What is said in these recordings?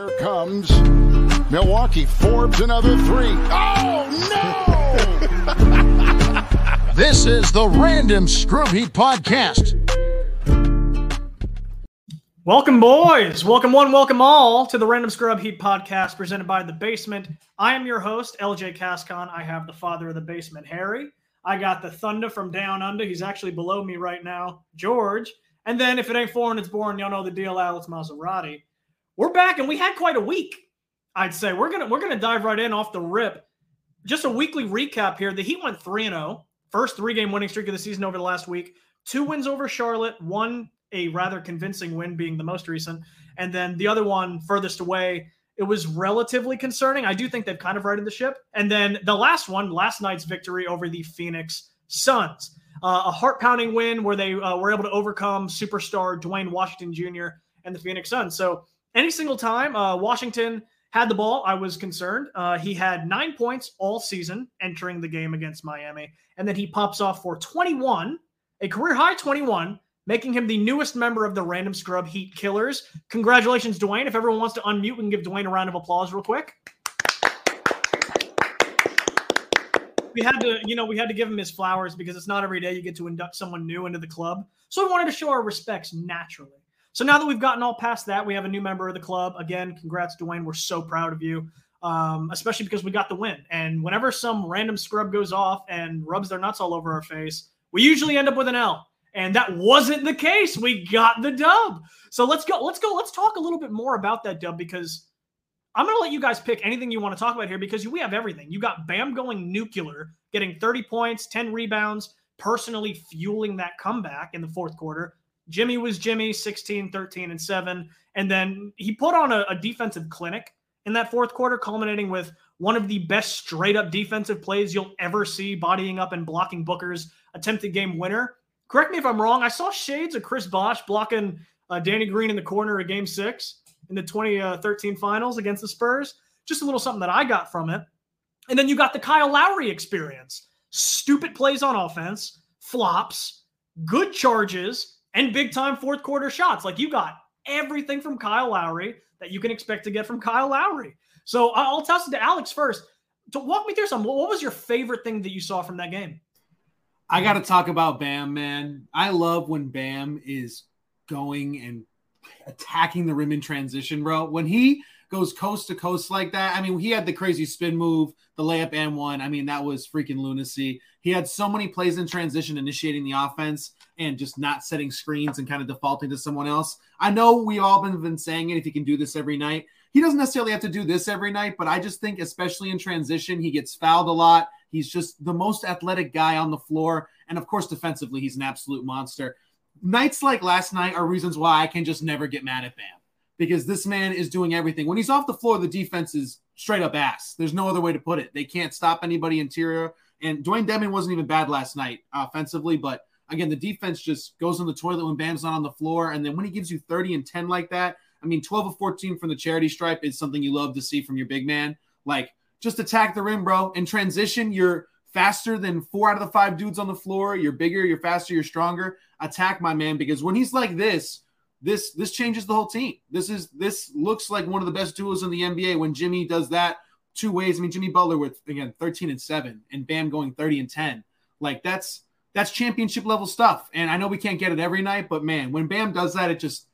Here comes Milwaukee. Forbes another three. Oh no! this is the Random Scrub Heat Podcast. Welcome, boys. Welcome, one, welcome all to the Random Scrub Heat podcast presented by The Basement. I am your host, LJ Cascon. I have the father of the basement, Harry. I got the Thunder from down under. He's actually below me right now, George. And then, if it ain't foreign, it's born. Y'all know the deal, Alex Maserati. We're back, and we had quite a week. I'd say we're gonna we're gonna dive right in off the rip. Just a weekly recap here. The Heat went three and zero, first three game winning streak of the season over the last week. Two wins over Charlotte, one a rather convincing win being the most recent. And then the other one furthest away, it was relatively concerning. I do think they've kind of righted the ship. And then the last one, last night's victory over the Phoenix Suns. Uh, a heart pounding win where they uh, were able to overcome superstar Duane Washington Jr. and the Phoenix Suns. So, any single time uh, Washington had the ball, I was concerned. Uh, he had nine points all season entering the game against Miami. And then he pops off for 21, a career high 21 making him the newest member of the Random Scrub Heat Killers. Congratulations, Duane. If everyone wants to unmute, we can give Duane a round of applause real quick. We had to, you know, we had to give him his flowers because it's not every day you get to induct someone new into the club. So we wanted to show our respects naturally. So now that we've gotten all past that, we have a new member of the club. Again, congrats, Duane. We're so proud of you, um, especially because we got the win. And whenever some random scrub goes off and rubs their nuts all over our face, we usually end up with an L and that wasn't the case. We got the dub. So let's go. Let's go. Let's talk a little bit more about that dub because I'm going to let you guys pick anything you want to talk about here because we have everything. You got Bam going nuclear, getting 30 points, 10 rebounds, personally fueling that comeback in the fourth quarter. Jimmy was Jimmy, 16, 13, and 7. And then he put on a, a defensive clinic in that fourth quarter, culminating with one of the best straight up defensive plays you'll ever see, bodying up and blocking Booker's attempted game winner correct me if I'm wrong. I saw shades of Chris Bosh blocking uh, Danny Green in the corner of Game Six in the 2013 uh, finals against the Spurs. Just a little something that I got from it. And then you got the Kyle Lowry experience. Stupid plays on offense, flops, good charges, and big time fourth quarter shots. Like you got everything from Kyle Lowry that you can expect to get from Kyle Lowry. So I'll toss it to Alex first. To walk me through some. What was your favorite thing that you saw from that game? I got to talk about Bam, man. I love when Bam is going and attacking the rim in transition, bro. When he goes coast to coast like that, I mean, he had the crazy spin move, the layup and one. I mean, that was freaking lunacy. He had so many plays in transition, initiating the offense and just not setting screens and kind of defaulting to someone else. I know we all been, been saying it if he can do this every night. He doesn't necessarily have to do this every night, but I just think, especially in transition, he gets fouled a lot He's just the most athletic guy on the floor. And of course, defensively, he's an absolute monster. Nights like last night are reasons why I can just never get mad at Bam because this man is doing everything. When he's off the floor, the defense is straight up ass. There's no other way to put it. They can't stop anybody interior. And Dewayne Dedmon wasn't even bad last night offensively, but again, the defense just goes in the toilet when Bam's not on the floor. And then when he gives you 30 and 10 like that, I mean, 12 of 14 from the charity stripe is something you love to see from your big man. Like just attack the rim, bro. In transition, you're faster than four out of the five dudes on the floor. You're bigger, you're faster, you're stronger. Attack my man because when he's like this, this this changes the whole team. This is this looks like one of the best duos in the NBA when Jimmy does that two ways. I mean, Jimmy Butler with again 13 and 7 and Bam going 30 and 10. Like that's that's championship level stuff. And I know we can't get it every night, but man, when Bam does that, it just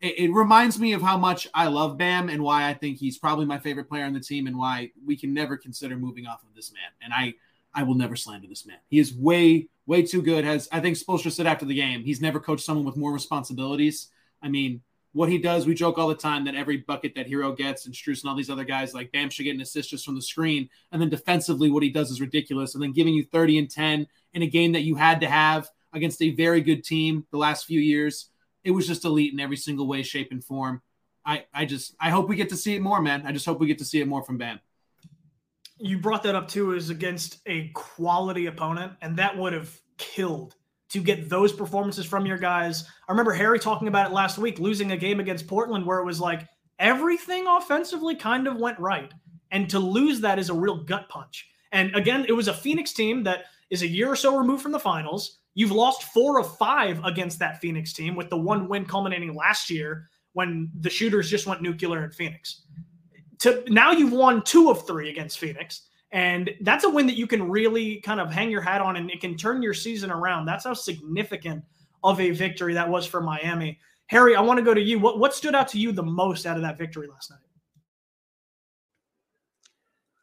it, it, reminds me of how much I love Bam and why I think he's probably my favorite player on the team and why we can never consider moving off of this man. And I I will never slander this man. He is way way too good. Has I think Spoelstra said after the game, he's never coached someone with more responsibilities. I mean, what he does, we joke all the time that every bucket that Herro gets and Strus and all these other guys, like Bam should get an assist just from the screen. And then defensively, what he does is ridiculous. And then giving you 30 and 10 in a game that you had to have against a very good team the last few years it was just elite in every single way, shape, and form. I, I just I hope we get to see it more, man. I just hope we get to see it more from Bam. You brought that up too, is against a quality opponent, and that would have killed to get those performances from your guys. I remember Harry talking about it last week, losing a game against Portland where it was like everything offensively kind of went right. And to lose that is a real gut punch. And again, it was a Phoenix team that is a year or so removed from the finals. You've lost four of five against that Phoenix team, with the one win culminating last year when the shooters just went nuclear in Phoenix. To now you've won two of three against Phoenix. And that's a win that you can really kind of hang your hat on and it can turn your season around. That's how significant of a victory that was for Miami. Harry, I want to go to you. What what stood out to you the most out of that victory last night?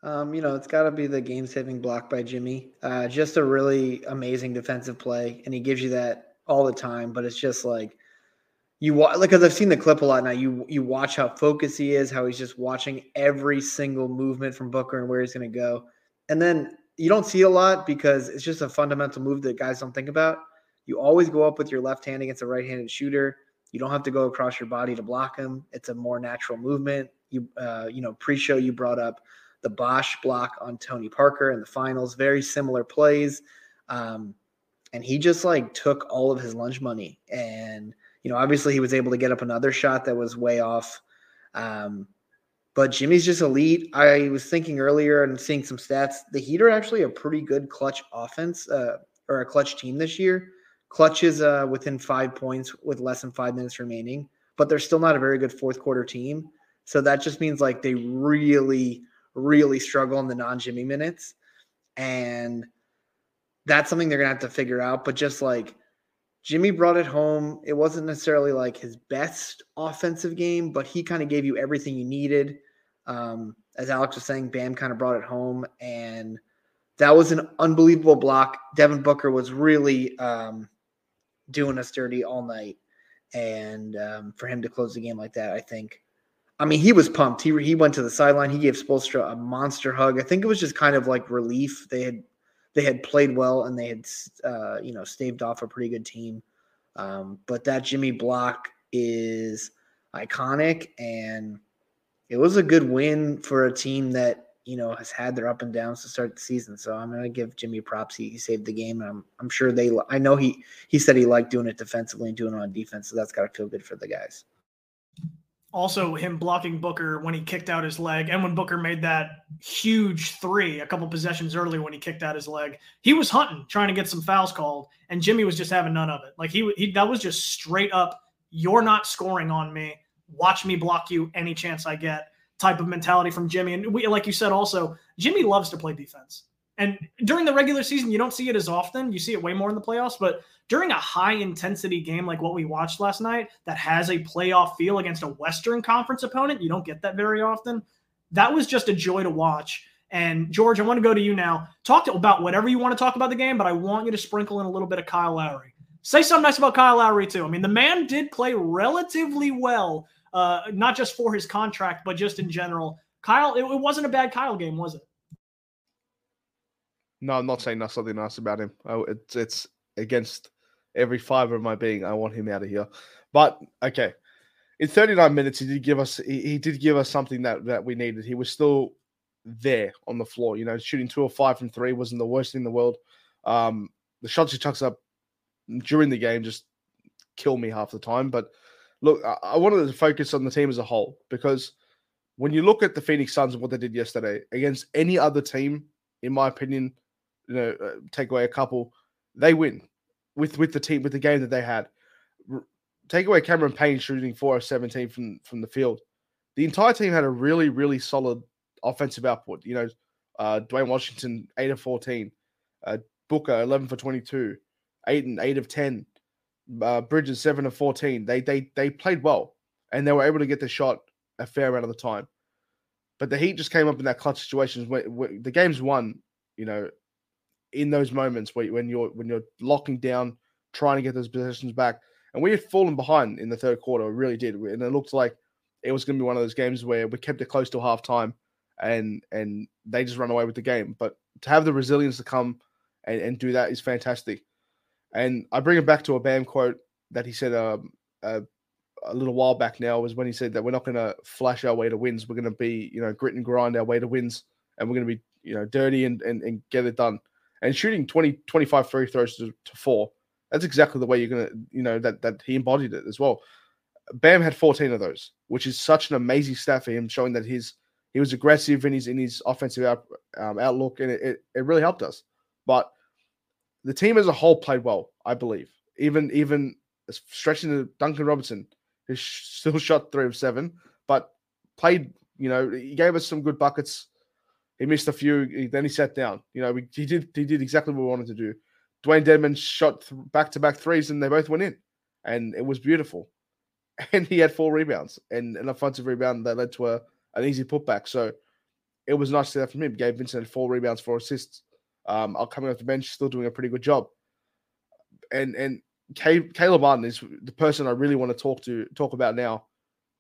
Um, you know, it's got to be the game-saving block by Jimmy. Uh, just a really amazing defensive play, and he gives you that all the time. But it's just like you watch, like, because I've seen the clip a lot now. You you watch how focused he is, how he's just watching every single movement from Booker and where he's going to go, and then you don't see a lot because it's just a fundamental move that guys don't think about. You always go up with your left hand against a right-handed shooter. You don't have to go across your body to block him. It's a more natural movement. You uh, you know, pre-show you brought up the Bosh block on Tony Parker in the finals. Very similar plays. Um, and he just like took all of his lunch money. And, you know, obviously he was able to get up another shot that was way off. Um, but Jimmy's just elite. I was thinking earlier and seeing some stats. The Heat are actually a pretty good clutch offense uh, or a clutch team this year. Clutch is uh, within five points with less than five minutes remaining, but they're still not a very good fourth quarter team. So that just means like they really really struggle in the non Jimmy minutes. And that's something they're going to have to figure out. But just like Jimmy brought it home, it wasn't necessarily like his best offensive game, but he kind of gave you everything you needed. Um, as Alex was saying, Bam kind of brought it home. And that was an unbelievable block. Devin Booker was really um, doing us dirty all night. And um, for him to close the game like that, I think I mean, he was pumped. He he went to the sideline. He gave Spoelstra a monster hug. I think it was just kind of like relief. They had they had played well and they had uh, you know staved off a pretty good team. Um, but that Jimmy block is iconic, and it was a good win for a team that you know has had their up and downs to start the season. So I'm going to give Jimmy props. He, he saved the game, and I'm I'm sure they. I know he he said he liked doing it defensively and doing it on defense. So that's got to feel good for the guys also him blocking Booker when he kicked out his leg, and when Booker made that huge three a couple possessions earlier when he kicked out his leg, he was hunting, trying to get some fouls called, and Jimmy was just having none of it. Like he, he that was just straight up, you're not scoring on me. Watch me block you any chance I get. Type of mentality from Jimmy, and we, like you said, also Jimmy loves to play defense. And during the regular season, you don't see it as often. You see it way more in the playoffs. But during a high intensity game like what we watched last night that has a playoff feel against a Western Conference opponent, you don't get that very often. That was just a joy to watch. And George, I want to go to you now. Talk to, about whatever you want to talk about the game, but I want you to sprinkle in a little bit of Kyle Lowry. Say something nice about Kyle Lowry too. I mean, the man did play relatively well, uh, not just for his contract, but just in general. Kyle, it, it wasn't a bad Kyle game, was it? No, I'm not saying that's something nice about him. It's it's against every fiber of my being. I want him out of here. But okay, in 39 minutes, he did give us he, he did give us something that that we needed. He was still there on the floor. You know, shooting two or five from three wasn't the worst thing in the world. Um, the shots he chucks up during the game just kill me half the time. But look, I, I wanted to focus on the team as a whole because when you look at the Phoenix Suns and what they did yesterday against any other team, in my opinion, you know, uh, take away a couple, they win with with the team with the game that they had. R- take away Cameron Payne shooting four of seventeen from from the field. The entire team had a really really solid offensive output. You know, uh, Duane Washington eight of fourteen, uh, Booker eleven for twenty two, 8 and eight of ten, uh, Bridges seven of fourteen. They they they played well and they were able to get the shot a fair amount of the time. But the Heat just came up in that clutch situations where the game's won. You know, in those moments where, when you're when you're locking down, trying to get those possessions back. And we had fallen behind in the third quarter, we really did. And it looked like it was going to be one of those games where we kept it close to halftime and and they just run away with the game. But to have the resilience to come and, and do that is fantastic. And I bring it back to a Bam quote that he said um, uh, a little while back now was when he said that we're not going to flash our way to wins. We're going to be, you know, grit and grind our way to wins. And we're going to be, you know, dirty and, and, and get it done and shooting 20, 25 free throws to, to four. That's exactly the way you're gonna, you know, that that he embodied it as well. Bam had 14 of those, which is such an amazing stat for him, showing that his he was aggressive in his in his offensive out, um, outlook, and it, it, really helped us. But the team as a whole played well, I believe. Even even stretching to Duncan Robinson, who sh- still shot three of seven, but played. You know, he gave us some good buckets. He missed a few. he- Then he sat down. You know, we, he did. He did exactly what we wanted to do. Dewayne Dedmon shot back to back threes, and they both went in, and it was beautiful. And he had four rebounds and an offensive rebound that led to a an easy putback. So it was nice to see that from him. Gabe Vincent had four rebounds, four assists. Um, coming off the bench, still doing a pretty good job. And and Caleb Martin is the person I really want to talk to talk about now.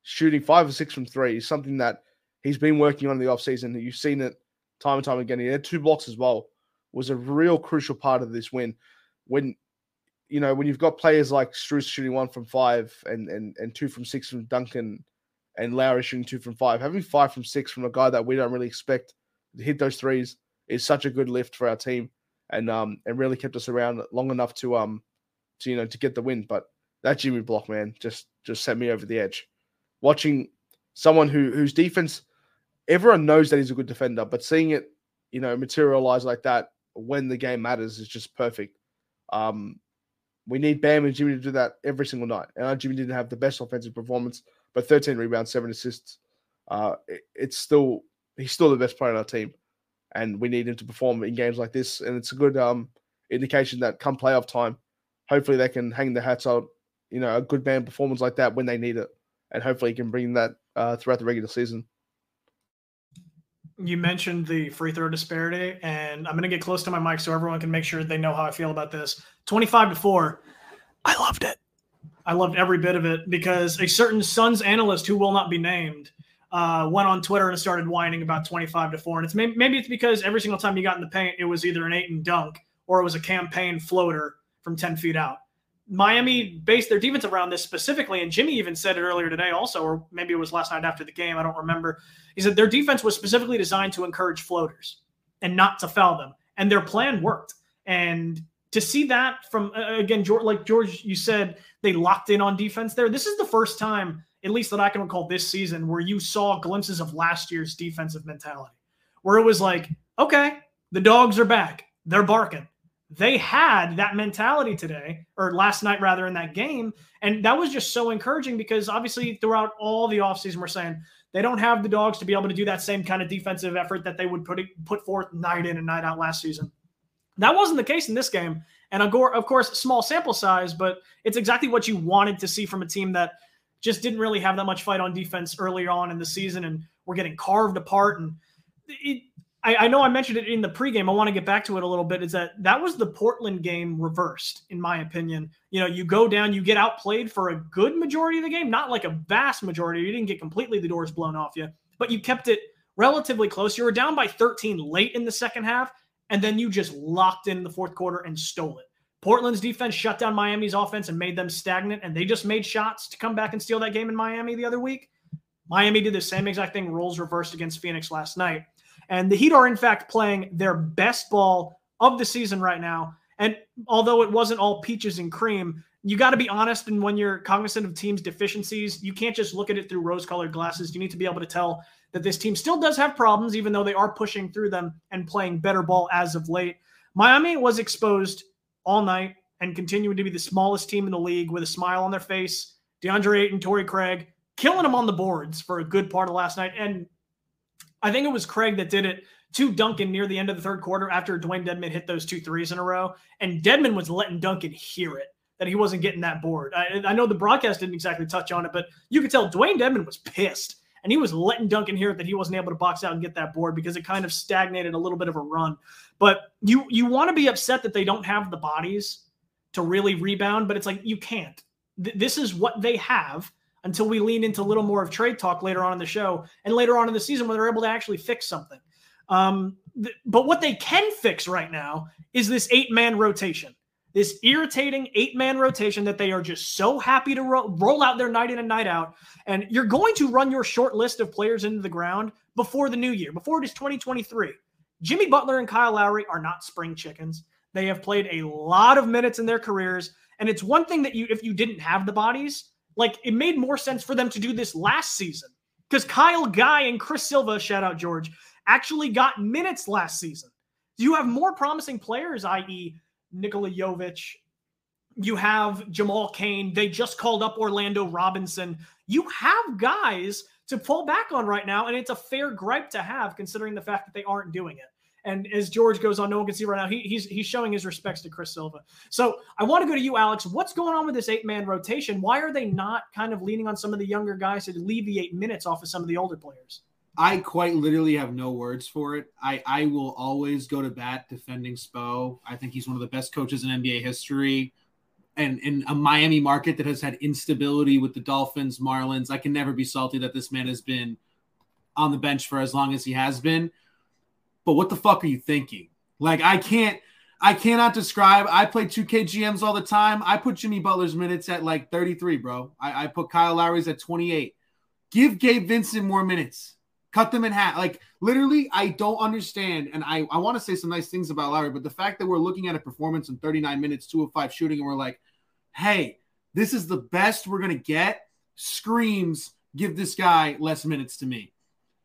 Shooting five or six from three is something that he's been working on in the offseason. You've seen it time and time again. He had two blocks as well. Was a real crucial part of this win. When you know when you've got players like Strus shooting one from five and and and two from six from Duncan and Lowry shooting two from five, having five from six from a guy that we don't really expect to hit those threes is such a good lift for our team, and um and really kept us around long enough to um to you know to get the win. But that Jimmy block man just just sent me over the edge. Watching someone who whose defense, everyone knows that he's a good defender, but seeing it you know materialize like that when the game matters is just perfect. Um, we need Bam and Jimmy to do that every single night. And Jimmy didn't have the best offensive performance, but 13 rebounds, seven assists. Uh, it- it's still he's still the best player on our team, and we need him to perform in games like this. And it's a good um indication that come playoff time, hopefully they can hang their hats out. You know, a good Bam performance like that when they need it, and hopefully he can bring that uh, throughout the regular season. You mentioned the free throw disparity, and I'm going to get close to my mic so everyone can make sure they know how I feel about this. 25 to 4. I loved it. I loved every bit of it because a certain Suns analyst who will not be named uh, went on Twitter and started whining about 25 to 4. And it's maybe, maybe it's because every single time you got in the paint, it was either an Ayton dunk or it was a Cam Payne floater from 10 feet out. Miami based their defense around this specifically, and Jimmy even said it earlier today, also, or maybe it was last night after the game. I don't remember. He said their defense was specifically designed to encourage floaters and not to foul them, and their plan worked. And to see that from again, George, like George, you said they locked in on defense there. This is the first time, at least that I can recall this season, where you saw glimpses of last year's defensive mentality, where it was like, okay, the dogs are back, they're barking they had that mentality today or last night rather in that game. And that was just so encouraging because obviously throughout all the offseason we're saying they don't have the dogs to be able to do that same kind of defensive effort that they would put put forth night in and night out last season. That wasn't the case in this game. And of course small sample size but it's exactly what you wanted to see from a team that just didn't really have that much fight on defense earlier on in the season and we're getting carved apart and it, I, I, know I mentioned it in the pregame. I want to get back to it a little bit. Is that that was the Portland game reversed, in my opinion. You know, you go down, you get outplayed for a good majority of the game, not like a vast majority. You didn't get completely the doors blown off you, but you kept it relatively close. You were down by 13 late in the second half, and then you just locked in the fourth quarter and stole it. Portland's defense shut down Miami's offense and made them stagnant, and they just made shots to come back and steal that game in Miami the other week. Miami did the same exact thing, roles reversed against Phoenix last night. And the Heat are, in fact, playing their best ball of the season right now. And although it wasn't all peaches and cream, you got to be honest. And when you're cognizant of teams' deficiencies, you can't just look at it through rose colored glasses. You need to be able to tell that this team still does have problems, even though they are pushing through them and playing better ball as of late. Miami was exposed all night and continuing to be the smallest team in the league with a smile on their face. DeAndre Ayton, Torrey Craig killing them on the boards for a good part of last night. And I think it was Craig that did it to Duncan near the end of the third quarter after Dewayne Dedmon hit those two threes in a row. And Dedmon was letting Duncan hear it that he wasn't getting that board. I, I know the broadcast didn't exactly touch on it, but you could tell Dewayne Dedmon was pissed. And he was letting Duncan hear it that he wasn't able to box out and get that board because it kind of stagnated a little bit of a run. But you you want to be upset that they don't have the bodies to really rebound, but it's like you can't. Th- this is what they have until we lean into a little more of trade talk later on in the show and later on in the season when they're able to actually fix something. Um, th- but what they can fix right now is this eight man rotation, this irritating eight man rotation that they are just so happy to ro- roll out their night in and night out. And you're going to run your short list of players into the ground before the new year, before it is 2023. Jimmy Butler and Kyle Lowry are not spring chickens. They have played a lot of minutes in their careers. And it's one thing that you, if you didn't have the bodies, like it made more sense for them to do this last season because Kyle Guy and Chris Silva, shout out George, actually got minutes last season. You have more promising players, i.e., Nikola Jovic, You have Jamal Cain. They just called up Orlando Robinson. You have guys to fall back on right now, and it's a fair gripe to have considering the fact that they aren't doing it. And as George goes on, no one can see right now. He, he's he's showing his respects to Chris Silva. So I want to go to you, Alex. What's going on with this eight man rotation? Why are they not kind of leaning on some of the younger guys to alleviate minutes off of some of the older players? I quite literally have no words for it. I, I will always go to bat defending Spo. I think he's one of the best coaches in NBA history. And in a Miami market that has had instability with the Dolphins, Marlins, I can never be salty that this man has been on the bench for as long as he has been but what the fuck are you thinking? Like I can't I cannot describe. I play 2K GMs all the time. I put Jimmy Butler's minutes at like 33, bro. I, I put Kyle Lowry's at 28. Give Gabe Vincent more minutes. Cut them in half. Like literally, I don't understand. And I, I want to say some nice things about Lowry, but the fact that we're looking at a performance in 39 minutes, two of five shooting, and we're like, hey, this is the best we're gonna get, screams give this guy less minutes to me.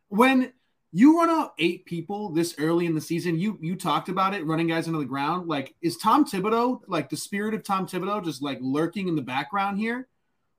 When you run out eight people this early in the season. You you talked about it, running guys into the ground. Like, is Tom Thibodeau like the spirit of Tom Thibodeau just like lurking in the background here?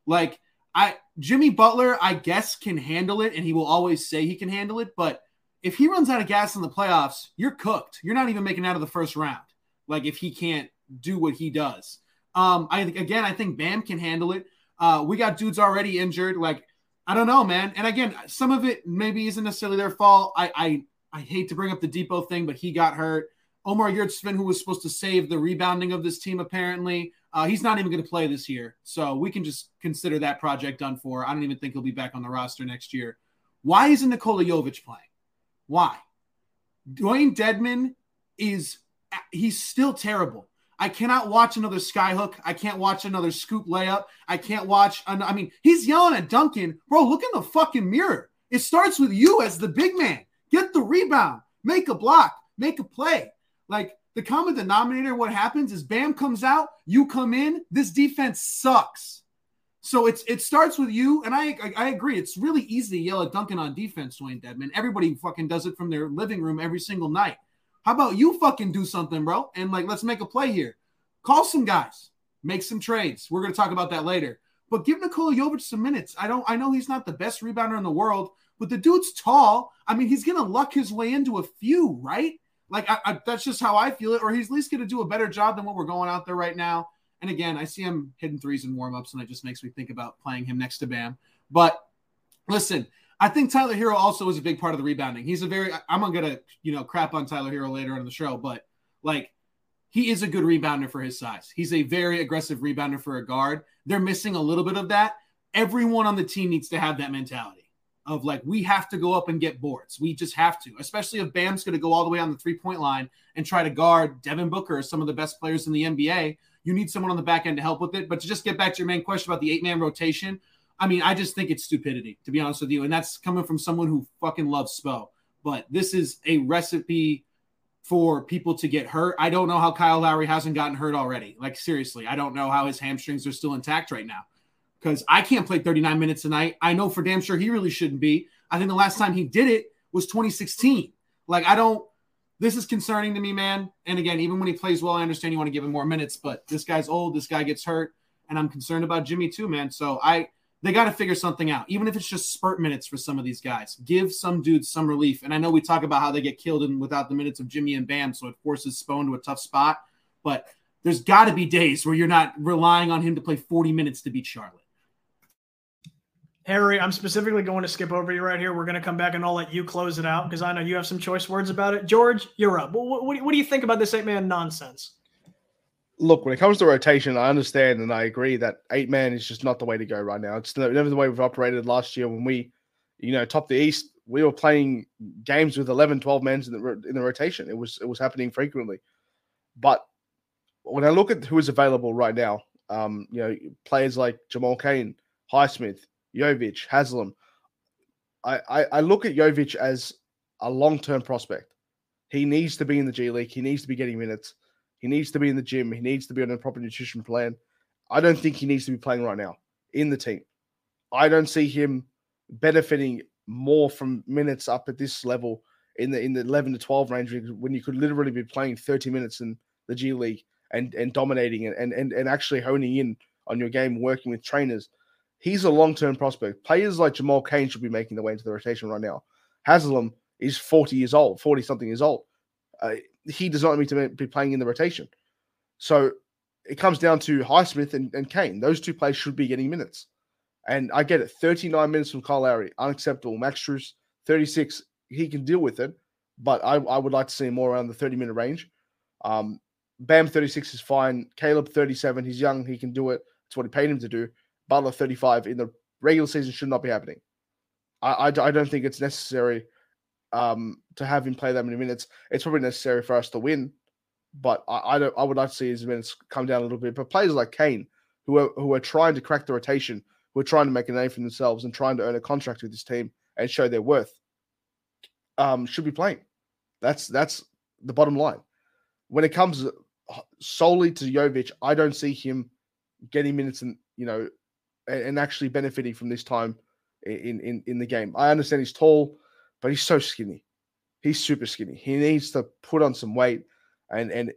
Like, I Jimmy Butler, I guess, can handle it, and he will always say he can handle it. But if he runs out of gas in the playoffs, you're cooked. You're not even making out of the first round. Like, if he can't do what he does. Um, I again, I think Bam can handle it. Uh, we got dudes already injured. Like I don't know, man. And again, some of it maybe isn't necessarily their fault. I I, I hate to bring up the Dipo thing, but he got hurt. Omer Yurtseven, who was supposed to save the rebounding of this team, apparently, uh, he's not even going to play this year. So we can just consider that project done for. I don't even think he'll be back on the roster next year. Why isn't Nikola Jovic playing? Why? Dewayne Dedmon is he's still terrible. I cannot watch another skyhook. I can't watch another scoop layup. I can't watch. An, I mean, he's yelling at Duncan, bro. Look in the fucking mirror. It starts with you as the big man. Get the rebound, make a block, make a play. Like the common denominator, what happens is Bam comes out, you come in. This defense sucks. So it's it starts with you, and I, I, I agree. It's really easy to yell at Duncan on defense, Dewayne Dedmon. Everybody fucking does it from their living room every single night. How about you fucking do something, bro? And like, let's make a play here. Call some guys, make some trades. We're going to talk about that later. But give Nikola Jovic some minutes. I don't. I know he's not the best rebounder in the world, but the dude's tall. I mean, he's going to luck his way into a few, right? Like I, I, that's just how I feel it. Or he's at least going to do a better job than what we're going out there right now. And again, I see him hitting threes in warm ups, and it just makes me think about playing him next to Bam. But listen, I think Tyler Herro also is a big part of the rebounding. He's a very I'm gonna you know crap on Tyler Herro later on the show, but like he is a good rebounder for his size. He's a very aggressive rebounder for a guard. They're missing a little bit of that. Everyone on the team needs to have that mentality of like we have to go up and get boards. We just have to, especially if Bam's going to go all the way on the three point line and try to guard Devin Booker, some of the best players in the NBA. You need someone on the back end to help with it. But to just get back to your main question about the eight man rotation, I mean, I just think it's stupidity, to be honest with you. And that's coming from someone who fucking loves Spo. But this is a recipe for people to get hurt. I don't know how Kyle Lowry hasn't gotten hurt already. Like, seriously, I don't know how his hamstrings are still intact right now because I can't play 39 minutes a night. I know for damn sure he really shouldn't be. I think the last time he did it was 2016. Like, I don't. This is concerning to me, man. And again, even when he plays well, I understand you want to give him more minutes, but this guy's old. This guy gets hurt, and I'm concerned about Jimmy too, man. So I they got to figure something out, even if it's just spurt minutes for some of these guys. Give some dudes some relief. And I know we talk about how they get killed and without the minutes of Jimmy and Bam, so it forces Spo to a tough spot. But there's got to be days where you're not relying on him to play 40 minutes to beat Charlotte. Harry, I'm specifically going to skip over you right here. We're going to come back and I'll let you close it out because I know you have some choice words about it. George, you're up. What, what, what do you think about this eight man nonsense? Look, when it comes to rotation, I understand and I agree that eight man is just not the way to go right now. It's never the way we've operated last year when we, you know, top the East. We were playing games with 11, 12 men in the, in the rotation. It was it was happening frequently. But when I look at who is available right now, um, you know, players like Jamal Cain, Highsmith, Jovic, Haslem, I, I, I look at Jovic as a long term prospect. He needs to be in the G League. He needs to be getting minutes. He needs to be in the gym. He needs to be on a proper nutrition plan. I don't think he needs to be playing right now in the team. I don't see him benefiting more from minutes up at this level in the in the 11 to 12 range when you could literally be playing 30 minutes in the G League and and dominating and and, and actually honing in on your game, working with trainers. He's a long term prospect. Players like Jamal Cain should be making their way into the rotation right now. Haslem is 40 years old, 40 something years old. Uh, he does not need to be playing in the rotation. So it comes down to Highsmith and, and Cain. Those two players should be getting minutes. And I get it. 39 minutes from Kyle Lowry, unacceptable. Max Strus, 36, he can deal with it. But I, I would like to see him more around the 30 minute range. Um, Bam 36 is fine. Caleb 37, he's young, he can do it. It's what he paid him to do. Butler 35 in the regular season should not be happening. I, I, I don't think it's necessary um, to have him play that many minutes. It's probably necessary for us to win, but I, I don't. I would like to see his minutes come down a little bit. But players like Cain, who are who are trying to crack the rotation, who are trying to make a name for themselves and trying to earn a contract with this team and show their worth, um, should be playing. That's that's the bottom line. When it comes solely to Jovic, I don't see him getting minutes and you know and, and actually benefiting from this time in, in in the game. I understand he's tall, but he's so skinny. He's super skinny. He needs to put on some weight, and and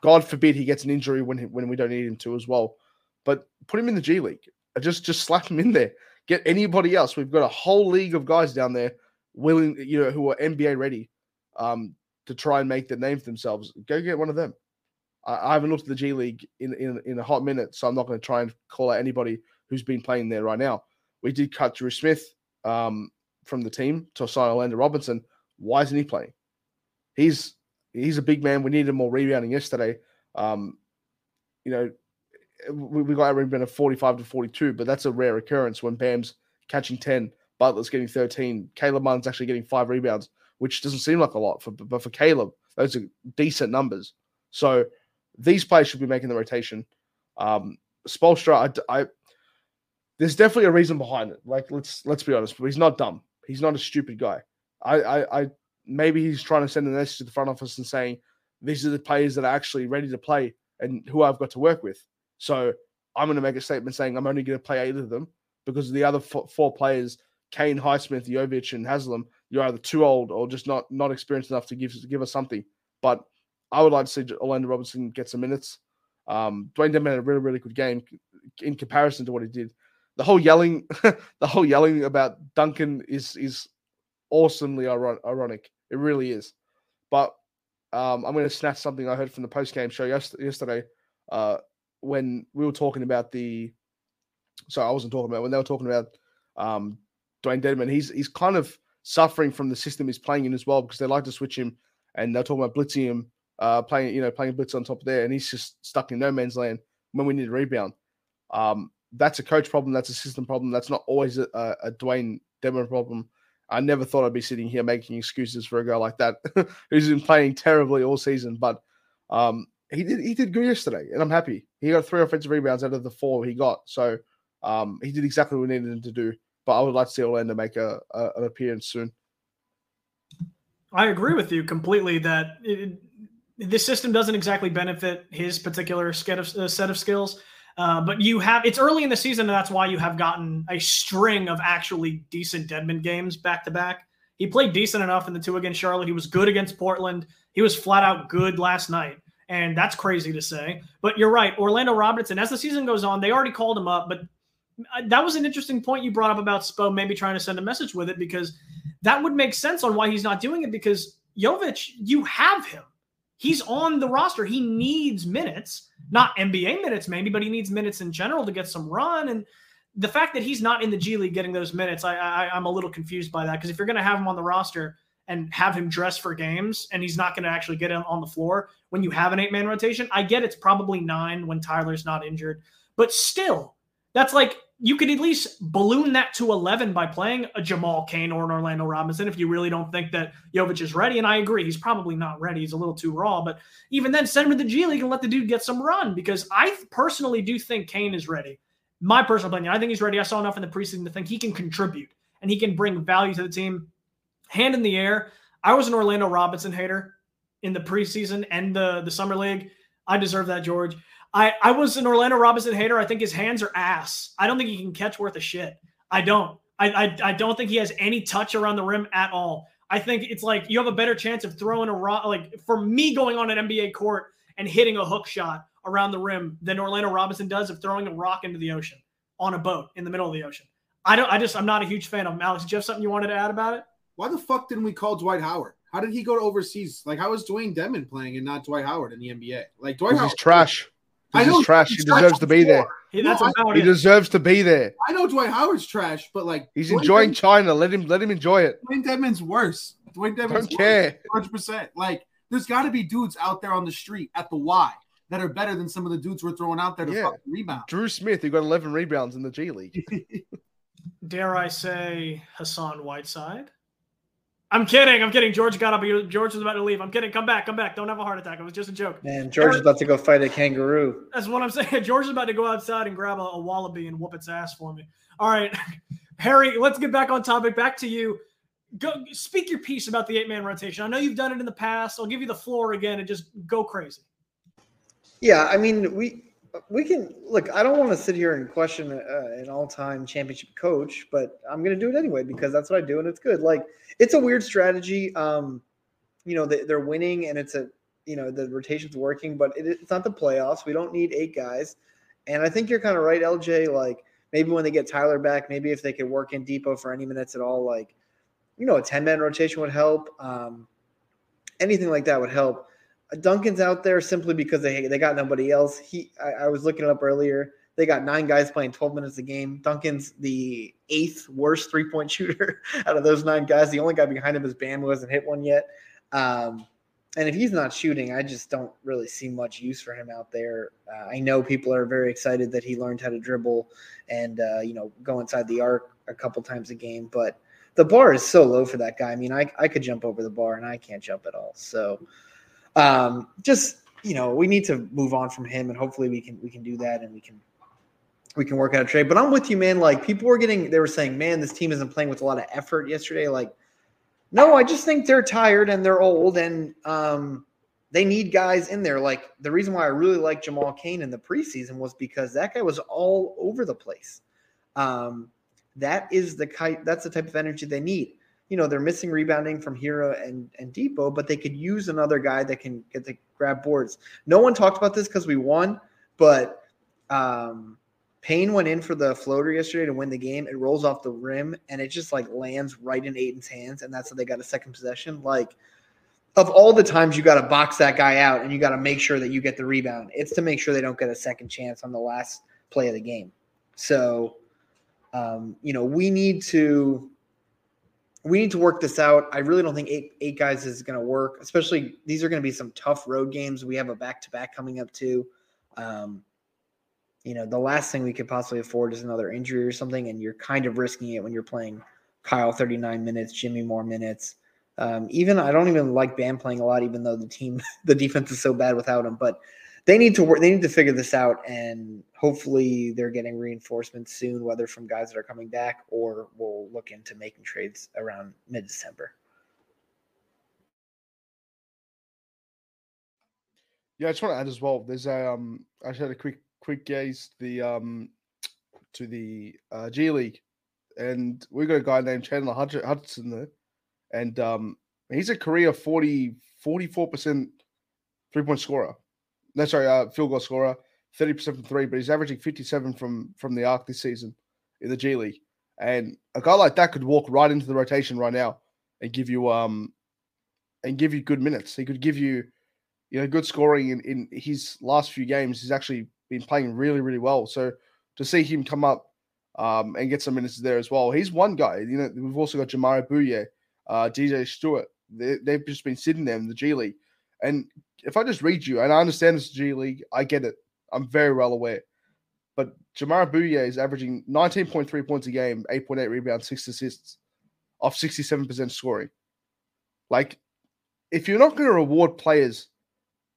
God forbid he gets an injury when he, when we don't need him to as well. But put him in the G League. Just just slap him in there. Get anybody else. We've got a whole league of guys down there willing, you know, who are NBA ready um, to try and make the name for themselves. Go get one of them. I, I haven't looked at the G League in, in in a hot minute, so I'm not going to try and call out anybody who's been playing there right now. We did cut Dru Smith um, from the team to sign Orlando Robinson. Why isn't he playing? He's he's a big man. We needed more rebounding yesterday. Um, you know, we, we got a rebound of 45 to 42, but that's a rare occurrence when Bam's catching 10, Butler's getting 13, Caleb Martin's actually getting five rebounds, which doesn't seem like a lot for but for Caleb, those are decent numbers. So these players should be making the rotation. Um, Spoelstra, I, I there's definitely a reason behind it. Like let's let's be honest, he's not dumb. He's not a stupid guy. I, I, I maybe he's trying to send a message to the front office and saying these are the players that are actually ready to play and who I've got to work with. So I'm going to make a statement saying I'm only going to play eight of them because the other four, four players, Cain, Highsmith, Jovic, and Haslem, you're either too old or just not not experienced enough to give give us something. But I would like to see Orlando Robinson get some minutes. Um, Dewayne Dedmon had a really really good game in comparison to what he did the whole yelling, the whole yelling about Duncan is is awesomely ironic. It really is. But um, I'm going to snatch something I heard from the post game show yesterday uh, when we were talking about the. Sorry, I wasn't talking about when they were talking about um, Dewayne Dedmon. He's he's kind of suffering from the system he's playing in as well because they like to switch him and they're talking about blitzing him, uh, playing you know playing blitz on top of there, and he's just stuck in no man's land when we need a rebound. Um, that's a coach problem. That's a system problem. That's not always a, a Dewayne Dedmon problem. I never thought I'd be sitting here making excuses for a guy like that who's been playing terribly all season. But um, he did he did good yesterday, and I'm happy. He got three offensive rebounds out of the four he got, so um, he did exactly what we needed him to do. But I would like to see Orlando make a, a an appearance soon. I agree with you completely that it, this system doesn't exactly benefit his particular set of, uh, set of skills. Uh, but you have it's early in the season, and that's why you have gotten a string of actually decent Dedmon games back to back. He played decent enough in the two against Charlotte. He was good against Portland. He was flat out good last night. And that's crazy to say. But you're right. Orlando Robinson, as the season goes on, they already called him up. But uh, that was an interesting point you brought up about Spo maybe trying to send a message with it because that would make sense on why he's not doing it because Jovic, you have him. He's on the roster. He needs minutes, not NBA minutes, maybe, but he needs minutes in general to get some run. And the fact that he's not in the G League getting those minutes, I, I I'm a little confused by that because if you're going to have him on the roster and have him dress for games, and he's not going to actually get on the floor when you have an eight man rotation, I get it's probably nine when Tyler's not injured, but still, that's like you could at least balloon that to 11 by playing a Jamal Cain or an Orlando Robinson if you really don't think that Jovic is ready. And I agree, he's probably not ready. He's a little too raw. But even then, send him to the G League and let the dude get some run because I personally do think Cain is ready. My personal opinion, I think he's ready. I saw enough in the preseason to think he can contribute and he can bring value to the team. Hand in the air. I was an Orlando Robinson hater in the preseason and the, the summer league. I deserve that, George. I, I was an Orlando Robinson hater. I think his hands are ass. I don't think he can catch worth a shit. I don't. I, I, I don't think he has any touch around the rim at all. I think it's like you have a better chance of throwing a rock. Like for me, going on an NBA court and hitting a hook shot around the rim than Orlando Robinson does of throwing a rock into the ocean on a boat in the middle of the ocean. I don't. I just. I'm not a huge fan of him. Alex, do you have something you wanted to add about it? Why the fuck didn't we call Dwight Howard? How did he go to overseas? Like, how is Dewayne Dedmon playing and not Dwight Howard in the NBA? Like, Dwight Howard, He's Howard. Trash. I He's know trash. He deserves to be there. before. He, No, that's I- about He deserves to be there. I know Dwight Howard's trash, but like He's Dewayne enjoying Dedmon- China. Let him let him enjoy it. Dewayne Dedmon's worse. Dewayne Dedmon's Don't care. Hundred percent. Like, there's got to be dudes out there on the street at the Y that are better than some of the dudes we're throwing out there to Yeah. fucking rebound. Dru Smith, who got 11 rebounds in the G League. Dare I say Hassan Whiteside? I'm kidding. I'm kidding. George got up. George was about to leave. I'm kidding. Come back. Come back. Don't have a heart attack. It was just a joke. Man, George is about to go fight a kangaroo. That's what I'm saying. George is about to go outside and grab a, a wallaby and whoop its ass for me. All right, Harry, let's get back on topic. Back to you. Go speak your piece about the eight man rotation. I know you've done it in the past. I'll give you the floor again and just go crazy. Yeah, I mean, we we can look. I don't want to sit here and question uh, an all-time championship coach, but I'm going to do it anyway because that's what I do, and it's good. Like, it's a weird strategy. Um, you know, they, they're winning, and it's a you know the rotation's working, but it, it's not the playoffs. We don't need eight guys, and I think you're kind of right, LJ. Like, maybe when they get Tyler back, maybe if they could work in Dipo for any minutes at all, like, you know, a 10-man rotation would help. Um, anything like that would help. Duncan's out there simply because they they got nobody else. He I, I was looking it up earlier. They got nine guys playing 12 minutes a game. Duncan's the eighth worst three point shooter out of those nine guys. The only guy behind him is Bam, who hasn't hit one yet. Um, and if he's not shooting, I just don't really see much use for him out there. Uh, I know people are very excited that he learned how to dribble and uh, you know go inside the arc a couple times a game, but the bar is so low for that guy. I mean, I, I could jump over the bar and I can't jump at all. So um, just you know, we need to move on from him, and hopefully we can we can do that, and we can we can work out a trade. But I'm with you, man. Like people were getting, they were saying, man, this team isn't playing with a lot of effort yesterday. Like, no, I just think they're tired and they're old, and um, they need guys in there. Like the reason why I really liked Jamal Cain in the preseason was because that guy was all over the place. Um, that is the kind. That's the type of energy they need you know they're missing rebounding from Herro and and Dipo, but they could use another guy that can get to grab boards. No one talked about this because we won, but um, Payne went in for the floater yesterday to win the game. It rolls off the rim and it just like lands right in Ayton's hands, and that's how they got a second possession. Like of all the times you got to box that guy out and you got to make sure that you get the rebound, it's to make sure they don't get a second chance on the last play of the game. So, um, you know, we need to we need to work this out. I really don't think eight eight guys is going to work. Especially these are going to be some tough road games. We have a back to back coming up too. Um, you know, the last thing we could possibly afford is another injury or something, and you're kind of risking it when you're playing Kyle 39 minutes, Jimmy more minutes. Um, even I don't even like Bam playing a lot, even though the team the defense is so bad without him. But they need to work. They need to figure this out, and hopefully they're getting reinforcements soon, whether from guys that are coming back or we'll look into making trades around mid December. Yeah, I just want to add as well. There's a um, I just had a quick quick gaze to the um to the uh, G League, and we got a guy named Chandler Hudson there, and um, he's a career 40 44 percent three point scorer. No, sorry, uh, field goal scorer, thirty percent from three, but he's averaging fifty seven from from the arc this season in the G League, and a guy like that could walk right into the rotation right now and give you um and give you good minutes. He could give you you know, good scoring in, in his last few games. He's actually been playing really, really well. So to see him come up um, and get some minutes there as well, he's one guy. You know, we've also got Jamaree Bouyea, uh, DJ Stewart. They, they've just been sitting there in the G League. And if I just read you, and I understand this G League, I get it. I'm very well aware. But Jamaree Bouyea is averaging 19.3 points a game, 8.8 rebounds, six assists, off 67% scoring. Like, if you're not going to reward players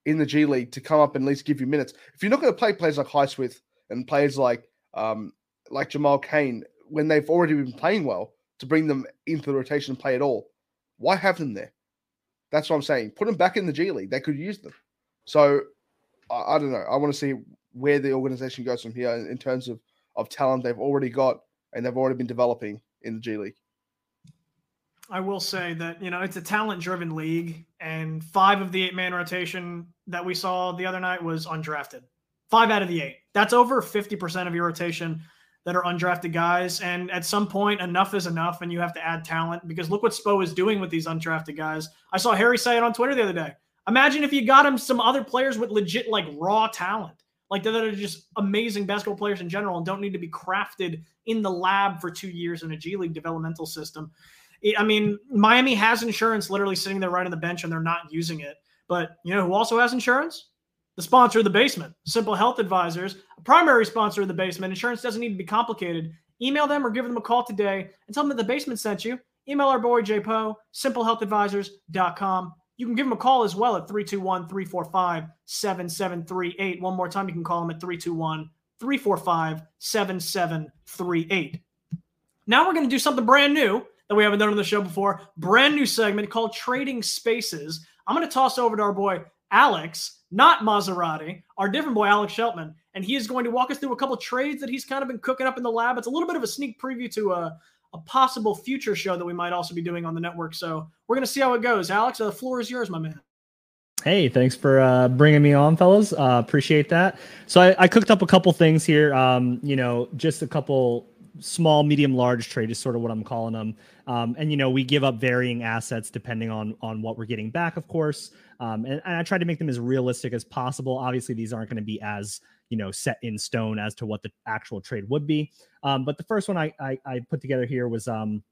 in the G League to come up and at least give you minutes. If you're not going to play players like Highsmith and players like um, like Jamal Cain when they've already been playing well to bring them into the rotation and play at all, why have them there? That's what I'm saying. Put them back in the G League. They could use them. So I, I don't know. I want to see where the organization goes from here in, in terms of of talent they've already got and they've already been developing in the G League. I will say that, you know, it's a talent driven league, and five of the eight man rotation that we saw the other night was undrafted. Five out of the eight. That's over 50% of your rotation that are undrafted guys. And at some point, enough is enough, and you have to add talent because look what Spo is doing with these undrafted guys. I saw Harry say it on Twitter the other day. Imagine if you got him some other players with legit, like raw talent, like that are just amazing basketball players in general and don't need to be crafted in the lab for two years in a G League developmental system. I mean, Miami has insurance literally sitting there right on the bench and they're not using it. But you know who also has insurance? The sponsor of the basement, Simple Health Advisors, a primary sponsor of the basement. Insurance doesn't need to be complicated. Email them or give them a call today and tell them that the basement sent you. Email our boy Jay Poe, simplehealthadvisors.com. You can give them a call as well at 321 345 7738. One more time, you can call them at 321 345 7738. Now we're going to do something brand new that we haven't done on the show before. Brand new segment called Trading Spaces. I'm going to toss over to our boy Alex, not Maserati, our different boy Alex Sheltman, and he is going to walk us through a couple trades that he's kind of been cooking up in the lab. It's a little bit of a sneak preview to a, a possible future show that we might also be doing on the network. So we're going to see how it goes. Alex, the floor is yours, my man. Hey, thanks for uh, bringing me on, fellas. Uh, appreciate that. So I, I, cooked up a couple things here. Um, you know, just a couple small, medium, large trade is sort of what I'm calling them. Um, and you know, we give up varying assets depending on on what we're getting back, of course. Um, and, and I tried to make them as realistic as possible. Obviously, these aren't going to be as you know set in stone as to what the actual trade would be. Um, but the first one I, I, I put together here was um,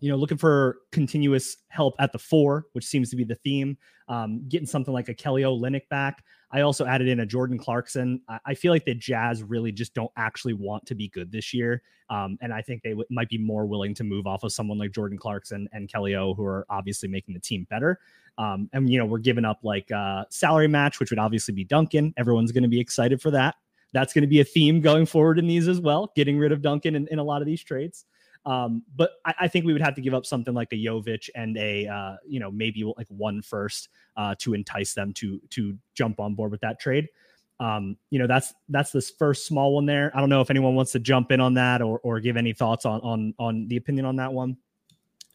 you know, looking for continuous help at the four, which seems to be the theme. Um, getting something like a Kelly Olynyk back. I also added in a Jordan Clarkson. I, I, feel like the Jazz really just don't actually want to be good this year, um, and I think they w- might be more willing to move off of someone like Jordan Clarkson and Kelly O, who are obviously making the team better. Um, and you know, we're giving up like a salary match, which would obviously be Duncan. Everyone's going to be excited for that. That's going to be a theme going forward in these as well, getting rid of Duncan in, in a lot of these trades. Um, but I, I, think we would have to give up something like a Jovic and a uh, you know maybe like one first uh, to entice them to to jump on board with that trade. Um, you know that's that's this first small one there. I don't know if anyone wants to jump in on that or or give any thoughts on on on the opinion on that one.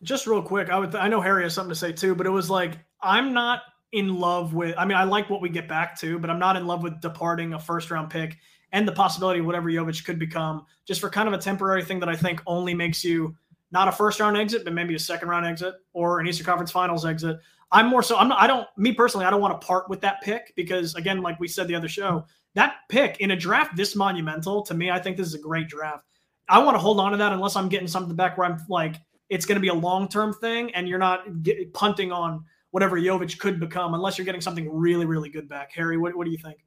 Just real quick, I would th- I know Harry has something to say too, but it was like I'm not in love with. I mean, I like what we get back to, but I'm not in love with departing a first round pick and the possibility of whatever Jovic could become just for kind of a temporary thing that I think only makes you not a first round exit, but maybe a second round exit or an Eastern Conference Finals exit. I'm more so I'm not I don't me personally I don't want to part with that pick because again like we said the other show that pick in a draft this monumental to me I think this is a great draft. I want to hold on to that unless I'm getting something back where I'm like it's going to be a long term thing and you're not get, punting on whatever Jovic could become unless you're getting something really really good back. Harry, what, what do you think?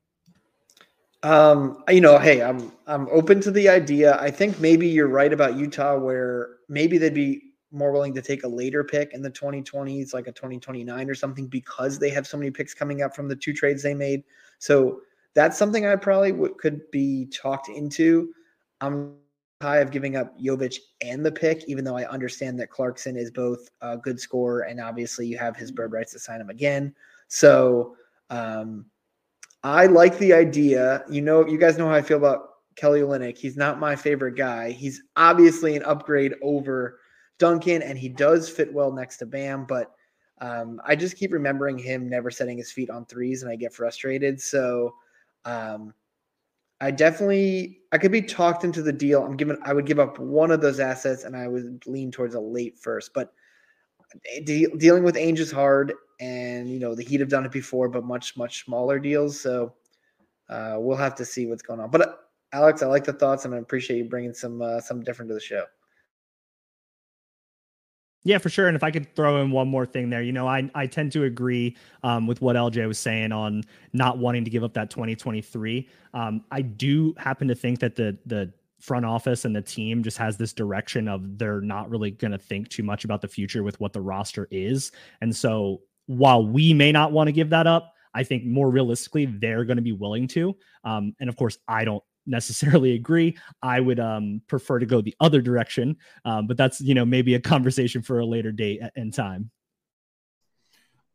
Um, you know, hey, I'm I'm open to the idea. I think maybe you're right about Utah, where maybe they'd be more willing to take a later pick in the 2020s, like a 2029 or something, because they have so many picks coming up from the two trades they made. So that's something I probably w- could be talked into. I'm high of giving up Jovic and the pick, even though I understand that Clarkson is both a good scorer and obviously you have his bird rights to sign him again. So um, I like the idea. You know, you guys know how I feel about Kelly Olynyk. He's not my favorite guy. He's obviously an upgrade over Duncan, and he does fit well next to Bam. But um, I just keep remembering him never setting his feet on threes, and I get frustrated. So um, I definitely I could be talked into the deal. I'm giving I would give up one of those assets, and I would lean towards a late first. But de- dealing with Ainge is hard, and you know the Heat have done it before, but much much smaller deals. So uh, we'll have to see what's going on. But uh, Alex, I like the thoughts, and I appreciate you bringing some uh, some different to the show. Yeah, for sure. And if I could throw in one more thing there, you know, I I tend to agree um, with what LJ was saying on not wanting to give up that 2023. Um, I do happen to think that the the front office and the team just has this direction of they're not really going to think too much about the future with what the roster is. And so while we may not want to give that up, I think more realistically, they're going to be willing to. Um, and of course, I don't necessarily agree. I would um, prefer to go the other direction, um, but that's you know maybe a conversation for a later date and time.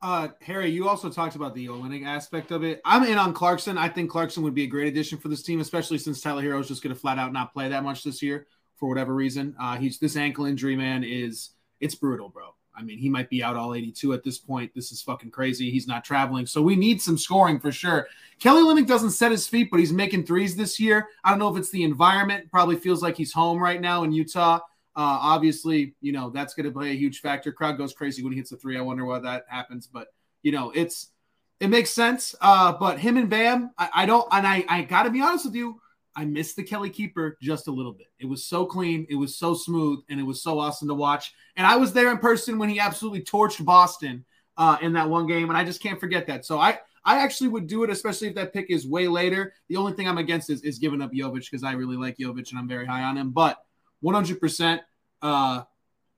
Uh, Harry, you also talked about the Olynyk aspect of it. I'm in on Clarkson. I think Clarkson would be a great addition for this team, especially since Tyler Herro is just going to flat out not play that much this year for whatever reason. Uh, he's this ankle injury, man, is it's brutal, bro. I mean, he might be out all 82 at this point. This is fucking crazy. He's not traveling. So we need some scoring for sure. Kelly Olynyk doesn't set his feet, but he's making threes this year. I don't know if it's the environment. Probably feels like he's home right now in Utah. Uh, obviously, you know, that's going to play a huge factor. Crowd goes crazy when he hits a three. I wonder why that happens. But, you know, it's, it makes sense. Uh, but him and Bam, I, I don't, and I, I got to be honest with you, I missed the Kelly keeper just a little bit. It was so clean, it was so smooth, and it was so awesome to watch. And I was there in person when he absolutely torched Boston uh, in that one game, and I just can't forget that. So I, I actually would do it, especially if that pick is way later. The only thing I'm against is, is giving up Jovic because I really like Jovic and I'm very high on him. But 100%, uh,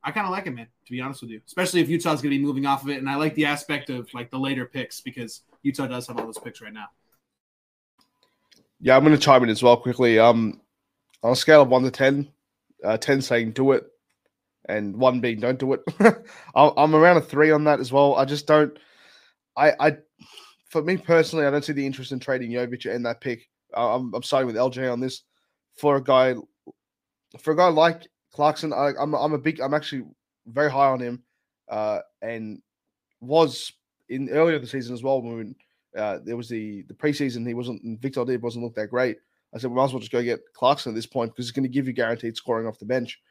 I kind of like him, man. To be honest with you, especially if Utah's going to be moving off of it, and I like the aspect of like the later picks because Utah does have all those picks right now. Yeah, I'm going to chime in as well quickly. Um, on a scale of one to 10, uh, 10 saying do it, and one being don't do it. I'm around a three on that as well. I just don't. I, I, for me personally, I don't see the interest in trading Jovic and that pick. I'm, I'm siding with LJ on this. For a guy, for a guy like Clarkson, I, I'm, I'm a big. I'm actually very high on him, uh, and was in earlier the season as well when uh, there was the the preseason. He wasn't Victor Dib wasn't look that great. I said we might as well just go get Clarkson at this point because he's going to give you guaranteed scoring off the bench.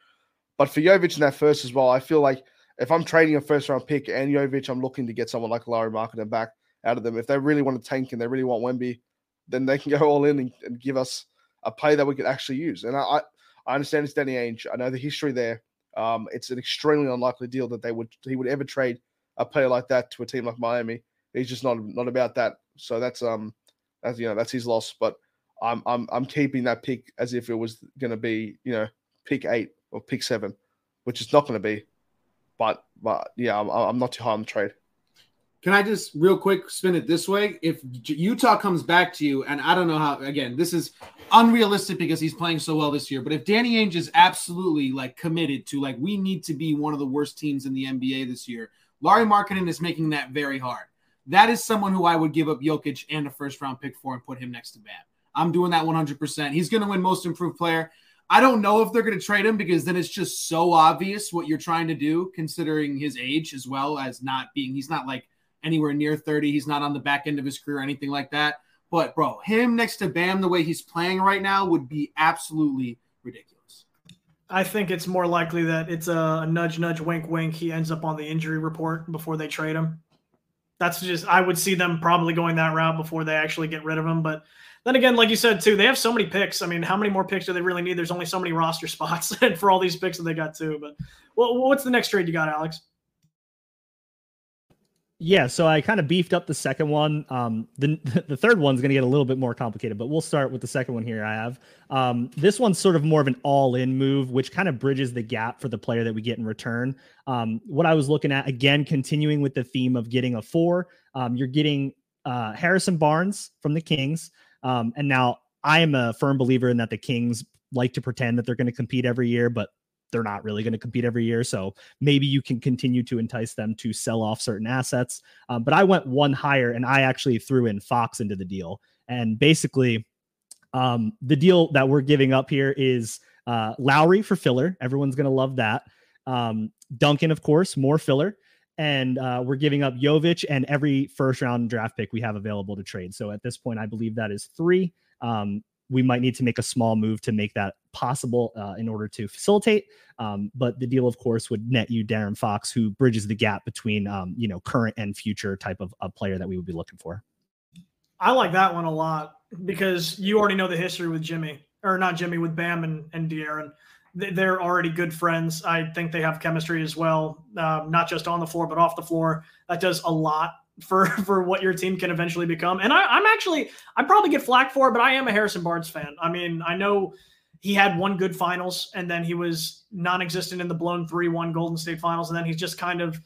But for Jovic in that first as well, I feel like if I'm trading a first round pick and Jovic, I'm looking to get someone like Lauri Markkanen back out of them. If they really want to tank and they really want Wemby, then they can go all in and, and give us a play that we could actually use. And I, I understand it's Danny Ainge. I know the history there. Um, it's an extremely unlikely deal that they would he would ever trade a player like that to a team like Miami. He's just not not about that. So that's um that's you know that's his loss. But I'm I'm I'm keeping that pick as if it was gonna be, you know, pick eight or pick seven, which is not gonna be. But but yeah, I'm I'm not too high on the trade. Can I just real quick spin it this way? If Utah comes back to you, and I don't know how, again, this is unrealistic because he's playing so well this year, but if Danny Ainge is absolutely like committed to like, we need to be one of the worst teams in the NBA this year, Lauri Markkanen is making that very hard. That is someone who I would give up Jovic and a first round pick for and put him next to Bam. I'm doing that 100%. He's going to win most improved player. I don't know if they're going to trade him because then it's just so obvious what you're trying to do, considering his age as well as not being, he's not like anywhere near 30. He's not on the back end of his career or anything like that. But, bro, him next to Bam the way he's playing right now would be absolutely ridiculous. I think it's more likely that it's a nudge, nudge, wink, wink. He ends up on the injury report before they trade him. That's just, I would see them probably going that route before they actually get rid of him. But then again, like you said, too, they have so many picks. I mean, how many more picks do they really need? There's only so many roster spots for all these picks that they got, too. But well, what's the next trade you got, Alex? Yeah, so I kind of beefed up the second one. Um, the the third one's going to get a little bit more complicated, but we'll start with the second one here. I have um, this one's sort of more of an all-in move, which kind of bridges the gap for the player that we get in return. Um, what I was looking at again, continuing with the theme of getting a four, um, you're getting uh, Harrison Barnes from the Kings, um, and now I am a firm believer in that the Kings like to pretend that they're going to compete every year, but they're not really going to compete every year. So maybe you can continue to entice them to sell off certain assets. Um, but I went one higher and I actually threw in Fox into the deal. And basically, um, the deal that we're giving up here is uh, Lowry for filler. Everyone's going to love that. Um, Duncan, of course, more filler. And uh, we're giving up Jovic and every first round draft pick we have available to trade. So at this point, I believe that is three. Um, we might need to make a small move to make that possible uh, in order to facilitate. Um, but the deal, of course, would net you De'Aaron Fox, who bridges the gap between um, you know current and future type of a player that we would be looking for. I like that one a lot because you already know the history with Jimmy, or not Jimmy, with Bam and, and De'Aaron. They're already good friends. I think they have chemistry as well, um, not just on the floor, but off the floor. That does a lot for for what your team can eventually become. And I, am actually I probably get flack for it, but I am a Harrison Barnes fan. I mean, I know he had one good finals and then he was non-existent in the blown 3-1 Golden State finals and then he's just kind of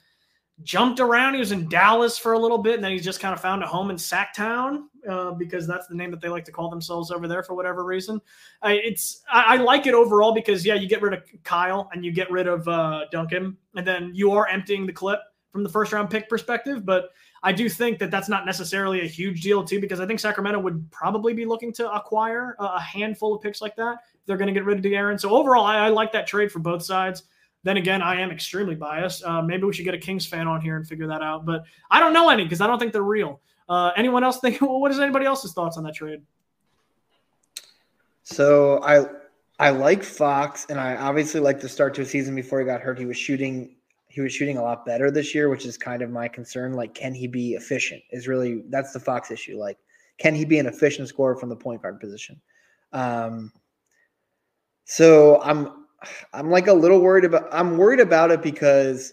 jumped around. He was in Dallas for a little bit and then he's just kind of found a home in Sacktown uh, because that's the name that they like to call themselves over there for whatever reason. I, it's I, I, like it overall because yeah, you get rid of Kyle and you get rid of uh, Duncan and then you are emptying the clip from the first round pick perspective, but I do think that that's not necessarily a huge deal too, because I think Sacramento would probably be looking to acquire a handful of picks like that. They're going to get rid of De'Aaron. So overall, I, I, like that trade for both sides. Then again, I am extremely biased. Uh, maybe we should get a Kings fan on here and figure that out. But I don't know any because I don't think they're real. Uh, anyone else think? Well, what is anybody else's thoughts on that trade? So I I like Fox, and I obviously like the start to a season before he got hurt. He was shooting he was shooting a lot better this year, which is kind of my concern. Like, can he be efficient? Is really that's the Fox issue. Like, can he be an efficient scorer from the point guard position? Um, so I'm I'm like a little worried about I'm worried about it because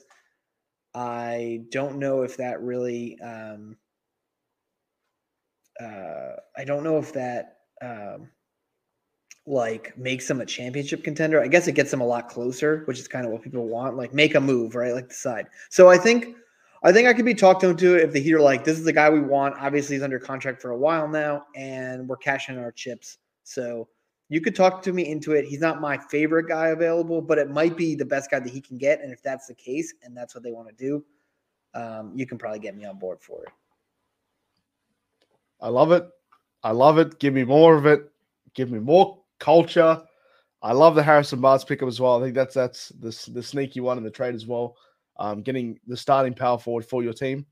I don't know if that really um, uh, I don't know if that um, like makes them a championship contender. I guess it gets them a lot closer, which is kind of what people want. Like make a move, right? Like decide. So I think I think I could be talked into it if the Heat are like, this is the guy we want. Obviously, he's under contract for a while now, and we're cashing our chips. So you could talk to me into it. He's not my favorite guy available, but it might be the best guy that he can get. And if that's the case, and that's what they want to do, um, you can probably get me on board for it. I love it. I love it. Give me more of it. Give me more culture. I love the Harrison Barnes pickup as well. I think that's that's the, the sneaky one in the trade as well. Um, getting the starting power forward for your team.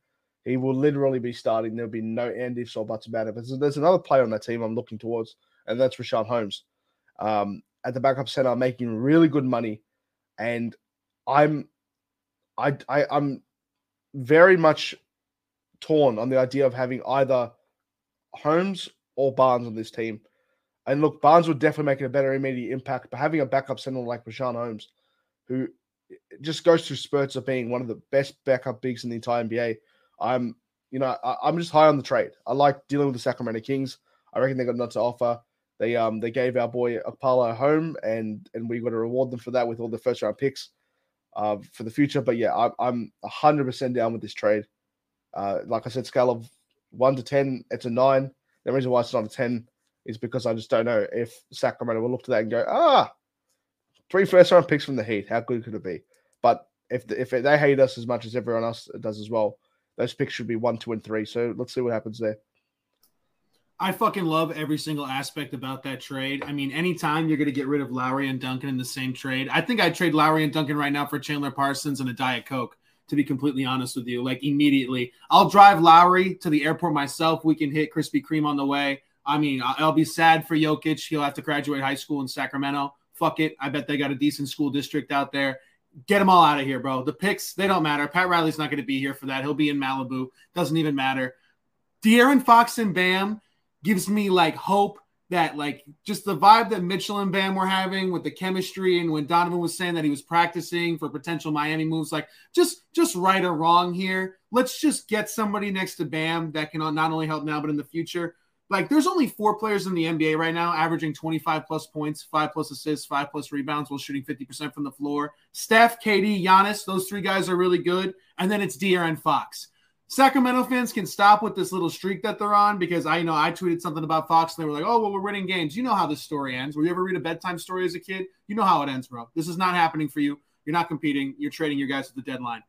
He will literally be starting. There'll be no end ifs or buts about it. But there's another player on that team I'm looking towards, and that's Richaun Holmes. Um, at the backup center, making really good money, and I'm, I, I, I'm very much torn on the idea of having either Holmes or Barnes on this team. And look, Barnes would definitely make it a better immediate impact, but having a backup center like Richaun Holmes, who just goes through spurts of being one of the best backup bigs in the entire NBA, I'm, you know, I, am just high on the trade. I like dealing with the Sacramento Kings. I reckon they got enough to offer. They um they gave our boy Apollo home, and and we got to reward them for that with all the first round picks, uh, for the future. But yeah, I, I'm hundred percent down with this trade. Uh, like I said, scale of one to ten, it's a nine. The reason why it's not a ten is because I just don't know if Sacramento will look to that and go, ah, three first round picks from the Heat. How good could it be? But if the, if they hate us as much as everyone else does as well, those picks should be one, two, and three. So let's see what happens there. I fucking love every single aspect about that trade. I mean, anytime you're going to get rid of Lowry and Duncan in the same trade, I think I'd trade Lowry and Duncan right now for Chandler Parsons and a Diet Coke, to be completely honest with you. Like, immediately. I'll drive Lowry to the airport myself. We can hit Krispy Kreme on the way. I mean, I'll be sad for Jovic. He'll have to graduate high school in Sacramento. Fuck it. I bet they got a decent school district out there. Get them all out of here, bro. The picks, they don't matter. Pat Riley's not going to be here for that. He'll be in Malibu. Doesn't even matter. De'Aaron Fox and Bam gives me like hope that like just the vibe that Mitchell and Bam were having with the chemistry and when Donovan was saying that he was practicing for potential Miami moves, like just just right or wrong here. Let's just get somebody next to Bam that can not only help now but in the future. Like there's only four players in the NBA right now averaging 25 plus points, five plus assists, five plus rebounds while shooting 50% from the floor. Steph, KD, Giannis, those three guys are really good. And then it's De'Aaron Fox. Sacramento fans can stop with this little streak that they're on because I know I tweeted something about Fox and they were like, oh, well, we're winning games. You know how this story ends. Were you ever read a bedtime story as a kid? You know how it ends, bro. This is not happening for you. You're not competing. You're trading your guys at the deadline.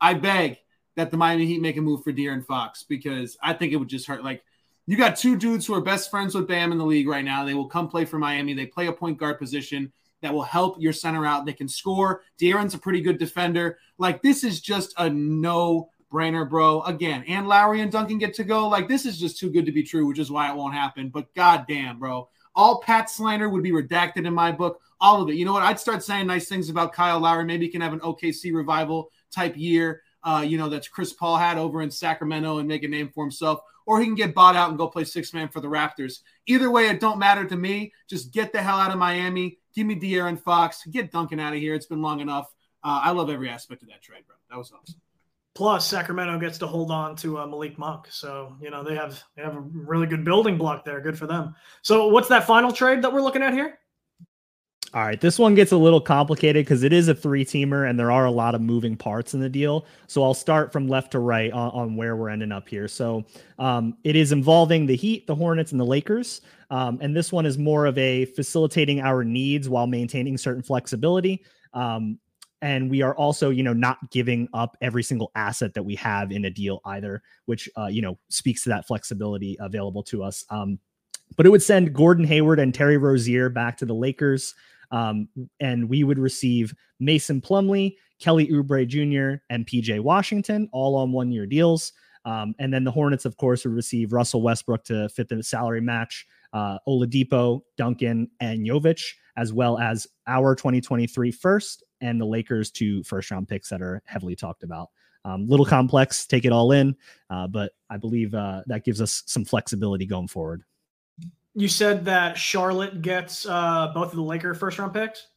I beg that the Miami Heat make a move for De'Aaron Fox because I think it would just hurt. Like, you got two dudes who are best friends with Bam in the league right now. They will come play for Miami. They play a point guard position that will help your center out. They can score. De'Aaron's a pretty good defender. Like, this is just a no brainer, bro. Again, and Lowry and Duncan get to go. Like, this is just too good to be true, which is why it won't happen. But goddamn, bro. All Pat slander would be redacted in my book. All of it. You know what? I'd start saying nice things about Kyle Lowry. Maybe he can have an OKC revival type year. Uh, you know, that's Chris Paul had over in Sacramento and make a name for himself. Or he can get bought out and go play six man for the Raptors. Either way, it don't matter to me. Just get the hell out of Miami. Give me De'Aaron Fox. Get Duncan out of here. It's been long enough. Uh, I love every aspect of that trade, bro. That was awesome. Plus, Sacramento gets to hold on to uh, Malik Monk, so you know they have they have a really good building block there. Good for them. So, what's that final trade that we're looking at here? All right, this one gets a little complicated because it is a three teamer and there are a lot of moving parts in the deal. So I'll start from left to right on, on where we're ending up here. So um, it is involving the Heat, the Hornets, and the Lakers. Um, and this one is more of a facilitating our needs while maintaining certain flexibility. Um, and we are also you know not giving up every single asset that we have in a deal either which uh, you know speaks to that flexibility available to us um, but it would send gordon hayward and terry rozier back to the lakers Um, and we would receive Mason Plumlee, Kelly Oubre Jr., and PJ Washington, all on one year deals. Um, and then the Hornets, of course, would receive Russell Westbrook to fit the salary match, uh, Oladipo, Duncan, and Jovic, as well as our 2023 first and the Lakers two first round picks that are heavily talked about. Um, little complex, take it all in, uh, but I believe uh, that gives us some flexibility going forward. You said that Charlotte gets uh, both of the Laker first round picks.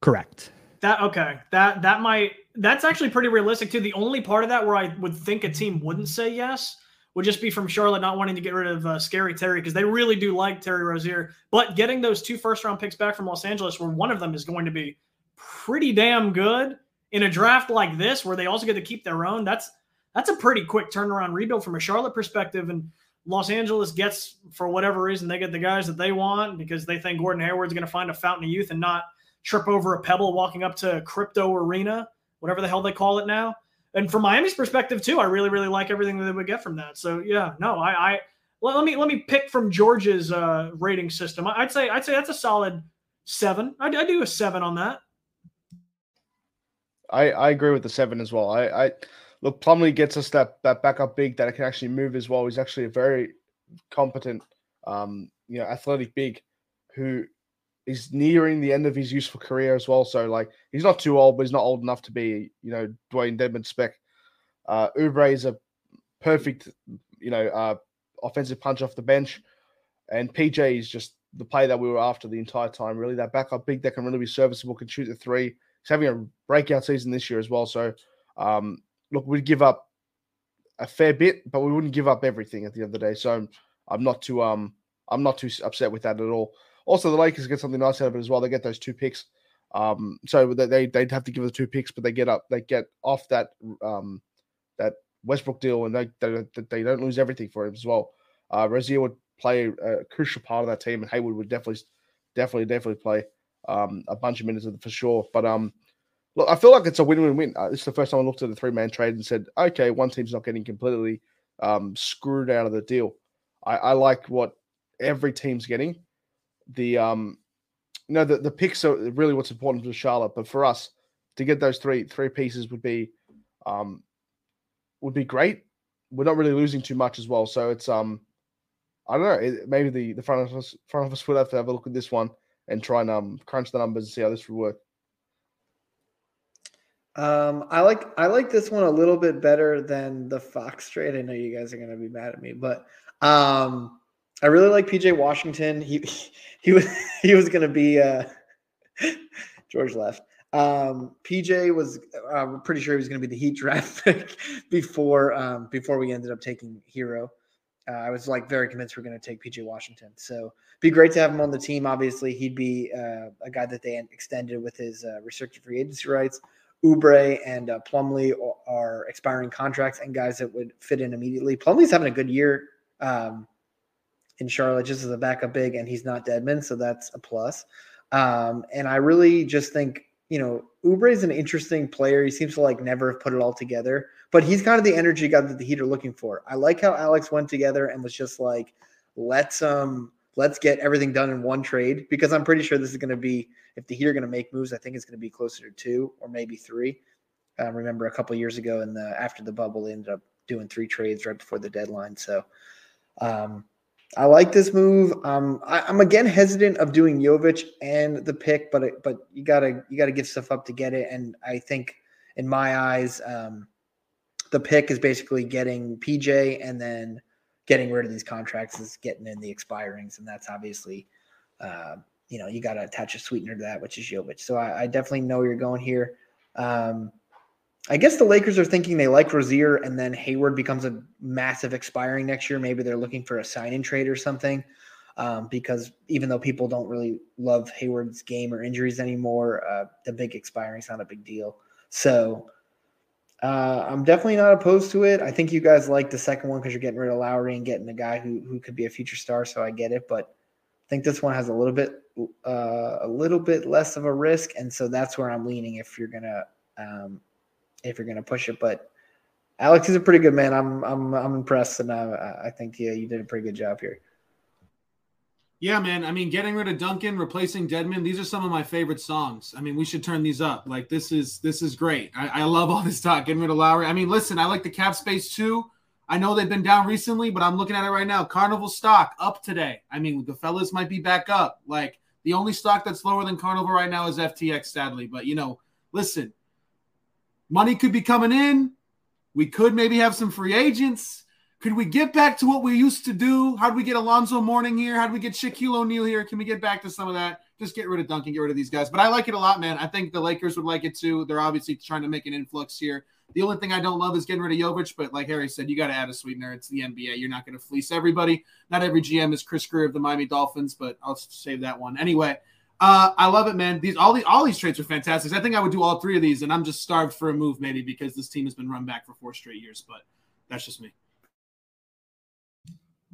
Correct. That okay. That that might that's actually pretty realistic too. The only part of that where I would think a team wouldn't say yes would just be from Charlotte not wanting to get rid of uh, Scary Terry because they really do like Terry Rozier. But getting those two first round picks back from Los Angeles, where one of them is going to be pretty damn good in a draft like this, where they also get to keep their own. That's that's a pretty quick turnaround rebuild from a Charlotte perspective. And Los Angeles gets, for whatever reason, they get the guys that they want because they think Gordon Hayward's going to find a fountain of youth and not trip over a pebble walking up to Crypto Arena whatever the hell they call it now. And from Miami's perspective too, I really really like everything that they would get from that. So yeah, no, I, I let, let me let me pick from George's uh, rating system. I'd say I'd say that's a solid seven. I, I do a seven on that. I, I agree with the seven as well. I, I look Plumlee gets us that that backup big that can actually move as well. He's actually a very competent, um, you know, athletic big who is nearing the end of his useful career as well. So like he's not too old, but he's not old enough to be, you know, Dewayne Dedmon spec. Uh Oubre is a perfect, you know, uh offensive punch off the bench. And PJ is just the play that we were after the entire time. Really, that backup big that can really be serviceable, can shoot the three. He's having a breakout season this year as well. So um look, we'd give up a fair bit, but we wouldn't give up everything at the end of the day. So I'm not too um I'm not too upset with that at all. Also, the Lakers get something nice out of it as well. They get those two picks. Um, so they they'd have to give the two picks, but they get up, they get off that um that Westbrook deal, and they they, they don't lose everything for him as well. Uh, Rozier would play a crucial part of that team, and Hayward would definitely, definitely, definitely play um a bunch of minutes for sure. But um, look, I feel like it's a win-win-win. Uh, this is the first time I looked at the three-man trade and said, okay, one team's not getting completely um screwed out of the deal. I, I like what every team's getting the um you know the, the picks are really what's important for Charlotte, but for us to get those three three pieces would be um would be great. We're not really losing too much as well, so it's um I don't know. Maybe the the front of us front of us would have to have a look at this one and try and um crunch the numbers and see how this would work. Um, I like I like this one a little bit better than the Fox trade. I know you guys are gonna be mad at me, but um, I really like PJ Washington. He he was he was to be uh, George left. Um, PJ was uh, pretty sure he was to be the Heat draft pick before um, before we ended up taking Herro. Uh, I was like very convinced we are going to take PJ Washington. So be great to have him on the team. Obviously, he'd be uh, a guy that they extended with his uh, restricted free agency rights. Oubre and uh, Plumlee are expiring contracts and guys that would fit in immediately. Plumlee's having a good year. Um, in Charlotte just as a backup big, and he's not Dedmon, so that's a plus. Um, and I really just think you know Oubre is an interesting player. He seems to like never have put it all together, but he's kind of the energy guy that the Heat are looking for. I like how Alex went together and was just like, let's um let's get everything done in one trade because I'm pretty sure this is going to be if the Heat are going to make moves, I think it's going to be closer to two or maybe three. Um, remember a couple years ago in the after the bubble, they ended up doing three trades right before the deadline. So um, I like this move. Um, I, am again hesitant of doing Jovic and the pick, but but you gotta you gotta give stuff up to get it. And I think in my eyes, um, the pick is basically getting PJ and then getting rid of these contracts is getting in the expirings, and that's obviously, uh, you know, you got to attach a sweetener to that, which is Jovic. So I, I definitely know you're going here. Um, I guess the Lakers are thinking they like Rozier and then Hayward becomes a massive expiring next year. Maybe they're looking for a sign in trade or something. Um, because even though people don't really love Hayward's game or injuries anymore, uh, the big expiring is not a big deal. So uh, I'm definitely not opposed to it. I think you guys like the second one because you're getting rid of Lowry and getting a guy who who could be a future star. So I get it, but I think this one has a little bit uh, a little bit less of a risk, and so that's where I'm leaning. If you're gonna um, if you're to push it. But Alex is a pretty good man. I'm I'm I'm impressed, and I, I think yeah, you did a pretty good job here. Yeah, man. I mean, getting rid of Duncan, replacing Dedmon, these are some of my favorite songs. I mean, we should turn these up. Like, this is this is great. I, I love all this talk. Getting rid of Lowry. I mean, listen, I like the cap space too. I know they've been down recently, but I'm looking at it right now. Carnival stock up today. I mean, the fellas might be back up. Like the only stock that's lower than Carnival right now is FTX, sadly. But you know, listen, money could be coming in. We could maybe have some free agents. Could we get back to what we used to do? How do we get Alonzo Mourning here? How do we get Shaquille O'Neal here? Can we get back to some of that? Just get rid of Duncan, get rid of these guys. But I like it a lot, man. I think the Lakers would like it too. They're obviously trying to make an influx here. The only thing I don't love is getting rid of Jovic, but like Harry said, you got to add a sweetener. It's the NBA. You're not going to fleece everybody. Not every GM is Chris Grier of the Miami Dolphins, but I'll save that one anyway. Uh, I love it, man. These all these all these trades are fantastic. I think I would do all three of these, and I'm just starved for a move, maybe because this team has been run back for four straight years. But that's just me.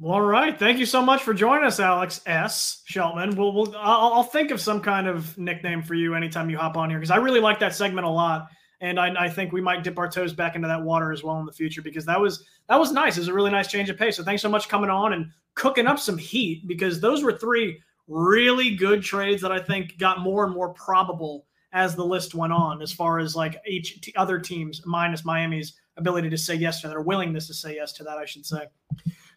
All right, thank you so much for joining us, Alex S. Sheltman. We'll, we'll I'll, I'll think of some kind of nickname for you anytime you hop on here because I really like that segment a lot and I, I, think we might dip our toes back into that water as well in the future because that was that was nice. It was a really nice change of pace. So thanks so much coming on and cooking up some heat because those were three really good trades that I think got more and more probable as the list went on, as far as like each t- other teams minus Miami's ability to say yes to their willingness to say yes to that, I should say.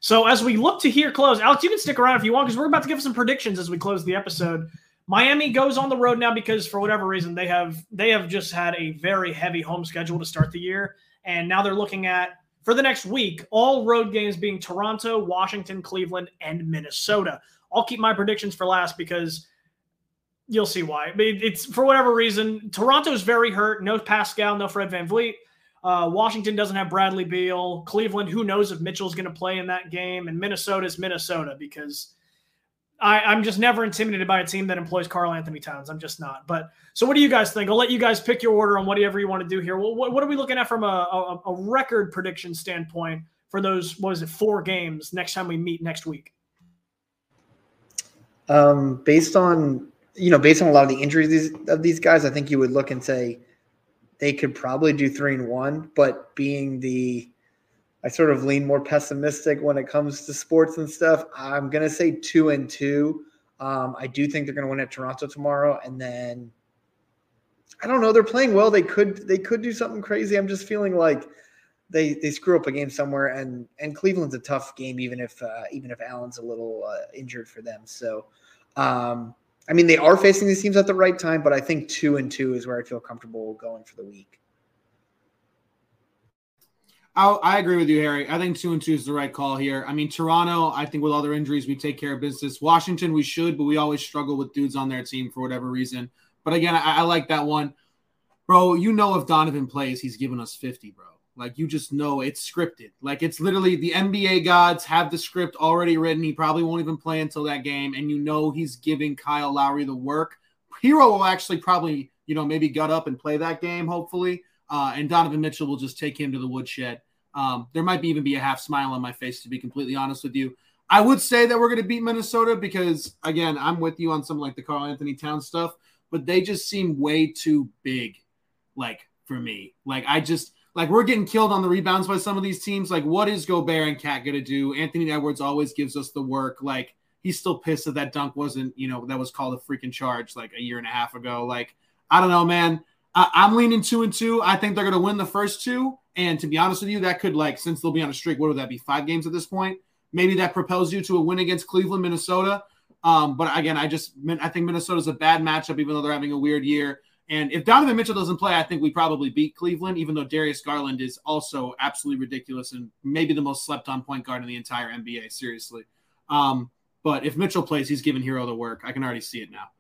So as we look to hear close, Alex, you can stick around if you want because we're about to give some predictions as we close the episode. Miami goes on the road now because for whatever reason they have they have just had a very heavy home schedule to start the year, and now they're looking at for the next week all road games being Toronto, Washington, Cleveland, and Minnesota. I'll keep my predictions for last because you'll see why. It's for whatever reason Toronto's very hurt. No Pascal, no Fred VanVleet. Uh, Washington doesn't have Bradley Beal. Cleveland, who knows if Mitchell's going to play in that game? And Minnesota's Minnesota because I, am just never intimidated by a team that employs Karl-Anthony Towns. I'm just not. But so, what do you guys think? I'll let you guys pick your order on whatever you want to do here. Well, what, what are we looking at from a, a, a, record prediction standpoint for those? What is it? Four games next time we meet next week. Um, based on you know, based on a lot of the injuries of these guys, I think you would look and say they could probably do three and one. But being the I sort of lean more pessimistic when it comes to sports and stuff. I'm gonna say two and two. Um, I do think they're gonna win at Toronto tomorrow, and then I don't know. They're playing well. They could they could do something crazy. I'm just feeling like they they screw up a game somewhere, and and Cleveland's a tough game, even if uh, even if Allen's a little uh, injured for them. So, um, I mean, they are facing these teams at the right time, but I think two and two is where I feel comfortable going for the week. I, I agree with you, Harry. I think two and two is the right call here. I mean, Toronto, I think with all their injuries, we take care of business. Washington, we should, but we always struggle with dudes on their team for whatever reason. But again, I, I like that one. Bro, you know if Donovan plays, he's giving us 50, bro. Like you just know it's scripted. Like it's literally the NBA gods have the script already written. He probably won't even play until that game. And you know he's giving Kyle Lowry the work. Herro will actually probably, you know, maybe gut up and play that game, hopefully. Uh, and Donovan Mitchell will just take him to the woodshed. Um, there might be even be a half smile on my face, to be completely honest with you. I would say that we're going to beat Minnesota because, again, I'm with you on some like the Karl-Anthony Town stuff, but they just seem way too big, like for me. Like I just like we're getting killed on the rebounds by some of these teams. Like, what is Gobert and Cat to do? Anthony Edwards always gives us the work. Like, he's still pissed that that dunk wasn't, you know, that was called a freaking charge like a year and a half ago. Like, I don't know, man. I- I'm leaning two and two. I think they're to win the first two. And to be honest with you, that could like since they'll be on a streak, what would that be? Five games at this point. Maybe that propels you to a win against Cleveland, Minnesota. Um, but again, I just I think Minnesota's a bad matchup, even though they're having a weird year. And if Donovan Mitchell doesn't play, I think we probably beat Cleveland, even though Darius Garland is also absolutely ridiculous and maybe the most slept on point guard in the entire NBA. Seriously. Um, but if Mitchell plays, he's giving Herro the work. I can already see it now.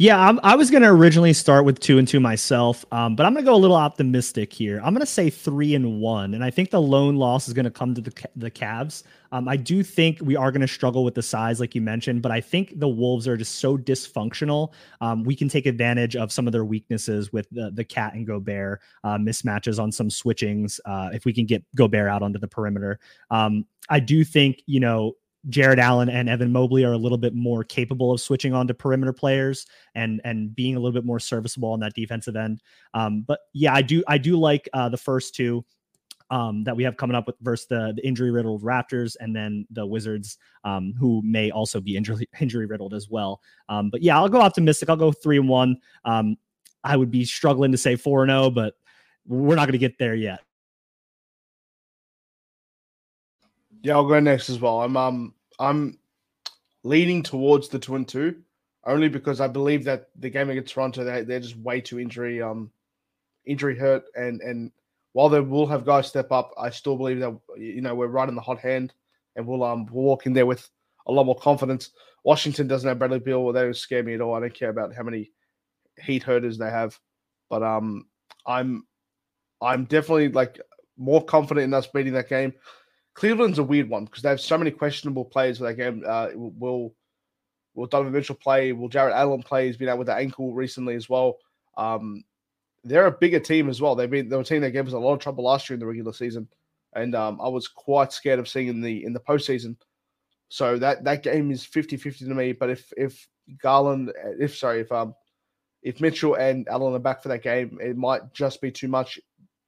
Yeah, I'm, i was going to originally start with two and two myself, um, but I'm going to go a little optimistic here. I'm going to say three and one, and I think the lone loss is going to come to the the Cavs. Um, I do think we are going to struggle with the size, like you mentioned, but I think the Wolves are just so dysfunctional. Um, we can take advantage of some of their weaknesses with the the Cat and Gobert uh, mismatches on some switchings. Uh, if we can get Gobert out onto the perimeter, um, I do think you know Jarrett Allen and Evan Mobley are a little bit more capable of switching on to perimeter players and and being a little bit more serviceable on that defensive end. Um, but yeah, I do I do like uh, the first two. um, that we have coming up with versus the, the injury riddled Raptors and then the Wizards, um, who may also be injury injury riddled as well. Um, but yeah, I'll go optimistic. I'll go three and one. Um, I would be struggling to say four and zero, but we're not going to get there yet. Yeah, I'll go next as well. I'm um I'm leaning towards the two and two, only because I believe that the game against Toronto they they're just way too injury um injury hurt and and while they will have guys step up, I still believe that you know we're right in the hot hand and we'll um we'll walk in there with a lot more confidence. Washington doesn't have Bradley Beal, they don't scare me at all. I don't care about how many heat herders they have, but um I'm I'm definitely like more confident in us beating that game. Cleveland's a weird one because they have so many questionable players for that game. Uh, will will Donovan Mitchell play? Will Jarrett Allen play? He's been out with the ankle recently as well. Um, they're a bigger team as well. They've been they're a team that gave us a lot of trouble last year in the regular season, and um, I was quite scared of seeing in the in the postseason. So that that game is 50-50 to me. But if if Garland, if sorry, if um if Mitchell and Allen are back for that game, it might just be too much,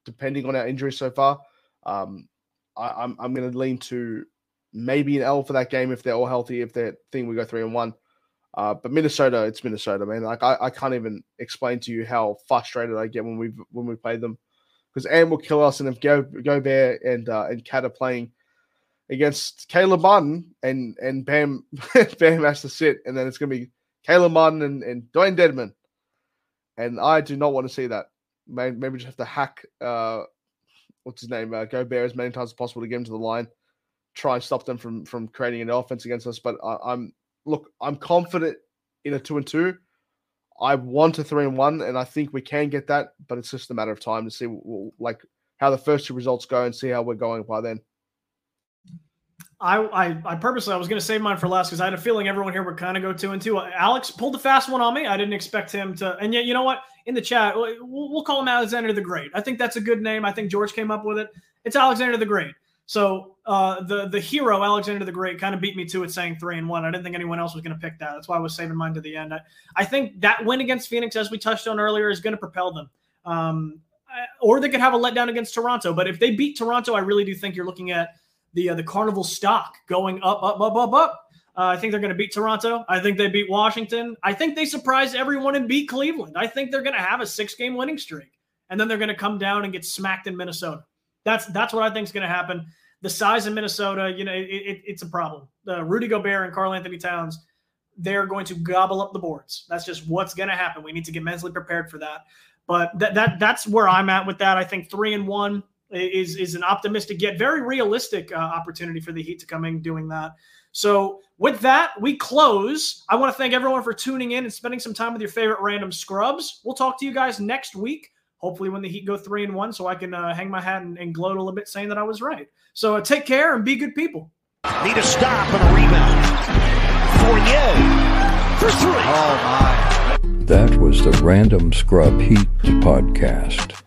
depending on our injuries so far. Um, I, am I'm, I'm going to lean to maybe an L for that game if they're all healthy. If they think we go three and one, uh, but Minnesota, it's Minnesota, man. Like I, I can't even explain to you how frustrated I get when we when we play them because Ant will kill us, and if Go Gobert and uh, and Cat are playing against Caleb Martin and and Bam Bam has to sit, and then it's gonna be Caleb Martin and, and Dewayne Dedmon, and I do not want to see that. Maybe, maybe just have to hack uh, what's his name, uh, Gobert as many times as possible to get him to the line, try and stop them from from creating an offense against us. But I, I'm look, I'm confident in a two and two. I want a three and one, and I think we can get that, but it's just a matter of time to see like how the first two results go and see how we're going by then. I, I, I purposely I was going to save mine for last because I had a feeling everyone here would kind of go two and two. Alex pulled the fast one on me. I didn't expect him to, and yet you know what? In the chat, we'll, we'll call him Alexander the Great. I think that's a good name. I think George came up with it. It's Alexander the Great. So uh, the the hero Alexander the Great kind of beat me to it, saying three and one. I didn't think anyone else was going to pick that. That's why I was saving mine to the end. I, I think that win against Phoenix, as we touched on earlier, is going to propel them. Um, or they could have a letdown against Toronto. But if they beat Toronto, I really do think you're looking at the uh, the Carnival stock going up, up, up, up, up. Uh, I think they're going to beat Toronto. I think they beat Washington. I think they surprise everyone and beat Cleveland. I think they're going to have a six game winning streak, and then they're going to come down and get smacked in Minnesota. That's that's what I think is going to happen. The size of Minnesota, you know, it, it, it's a problem. Uh, Rudy Gobert and Karl-Anthony Towns, they're going to gobble up the boards. That's just what's going to happen. We need to get mentally prepared for that. But that that that's where I'm at with that. I think three and one is is an optimistic yet very realistic uh, opportunity for the Heat to come in doing that. So with that, we close. I want to thank everyone for tuning in and spending some time with your favorite random scrubs. We'll talk to you guys next week. Hopefully, when the Heat go three and one, so I can uh, hang my hat and, and, gloat a little bit, saying that I was right. So uh, take care and be good people. Need a stop and a rebound. Fournier for three. Oh my! That was the Random Scrub Heat podcast.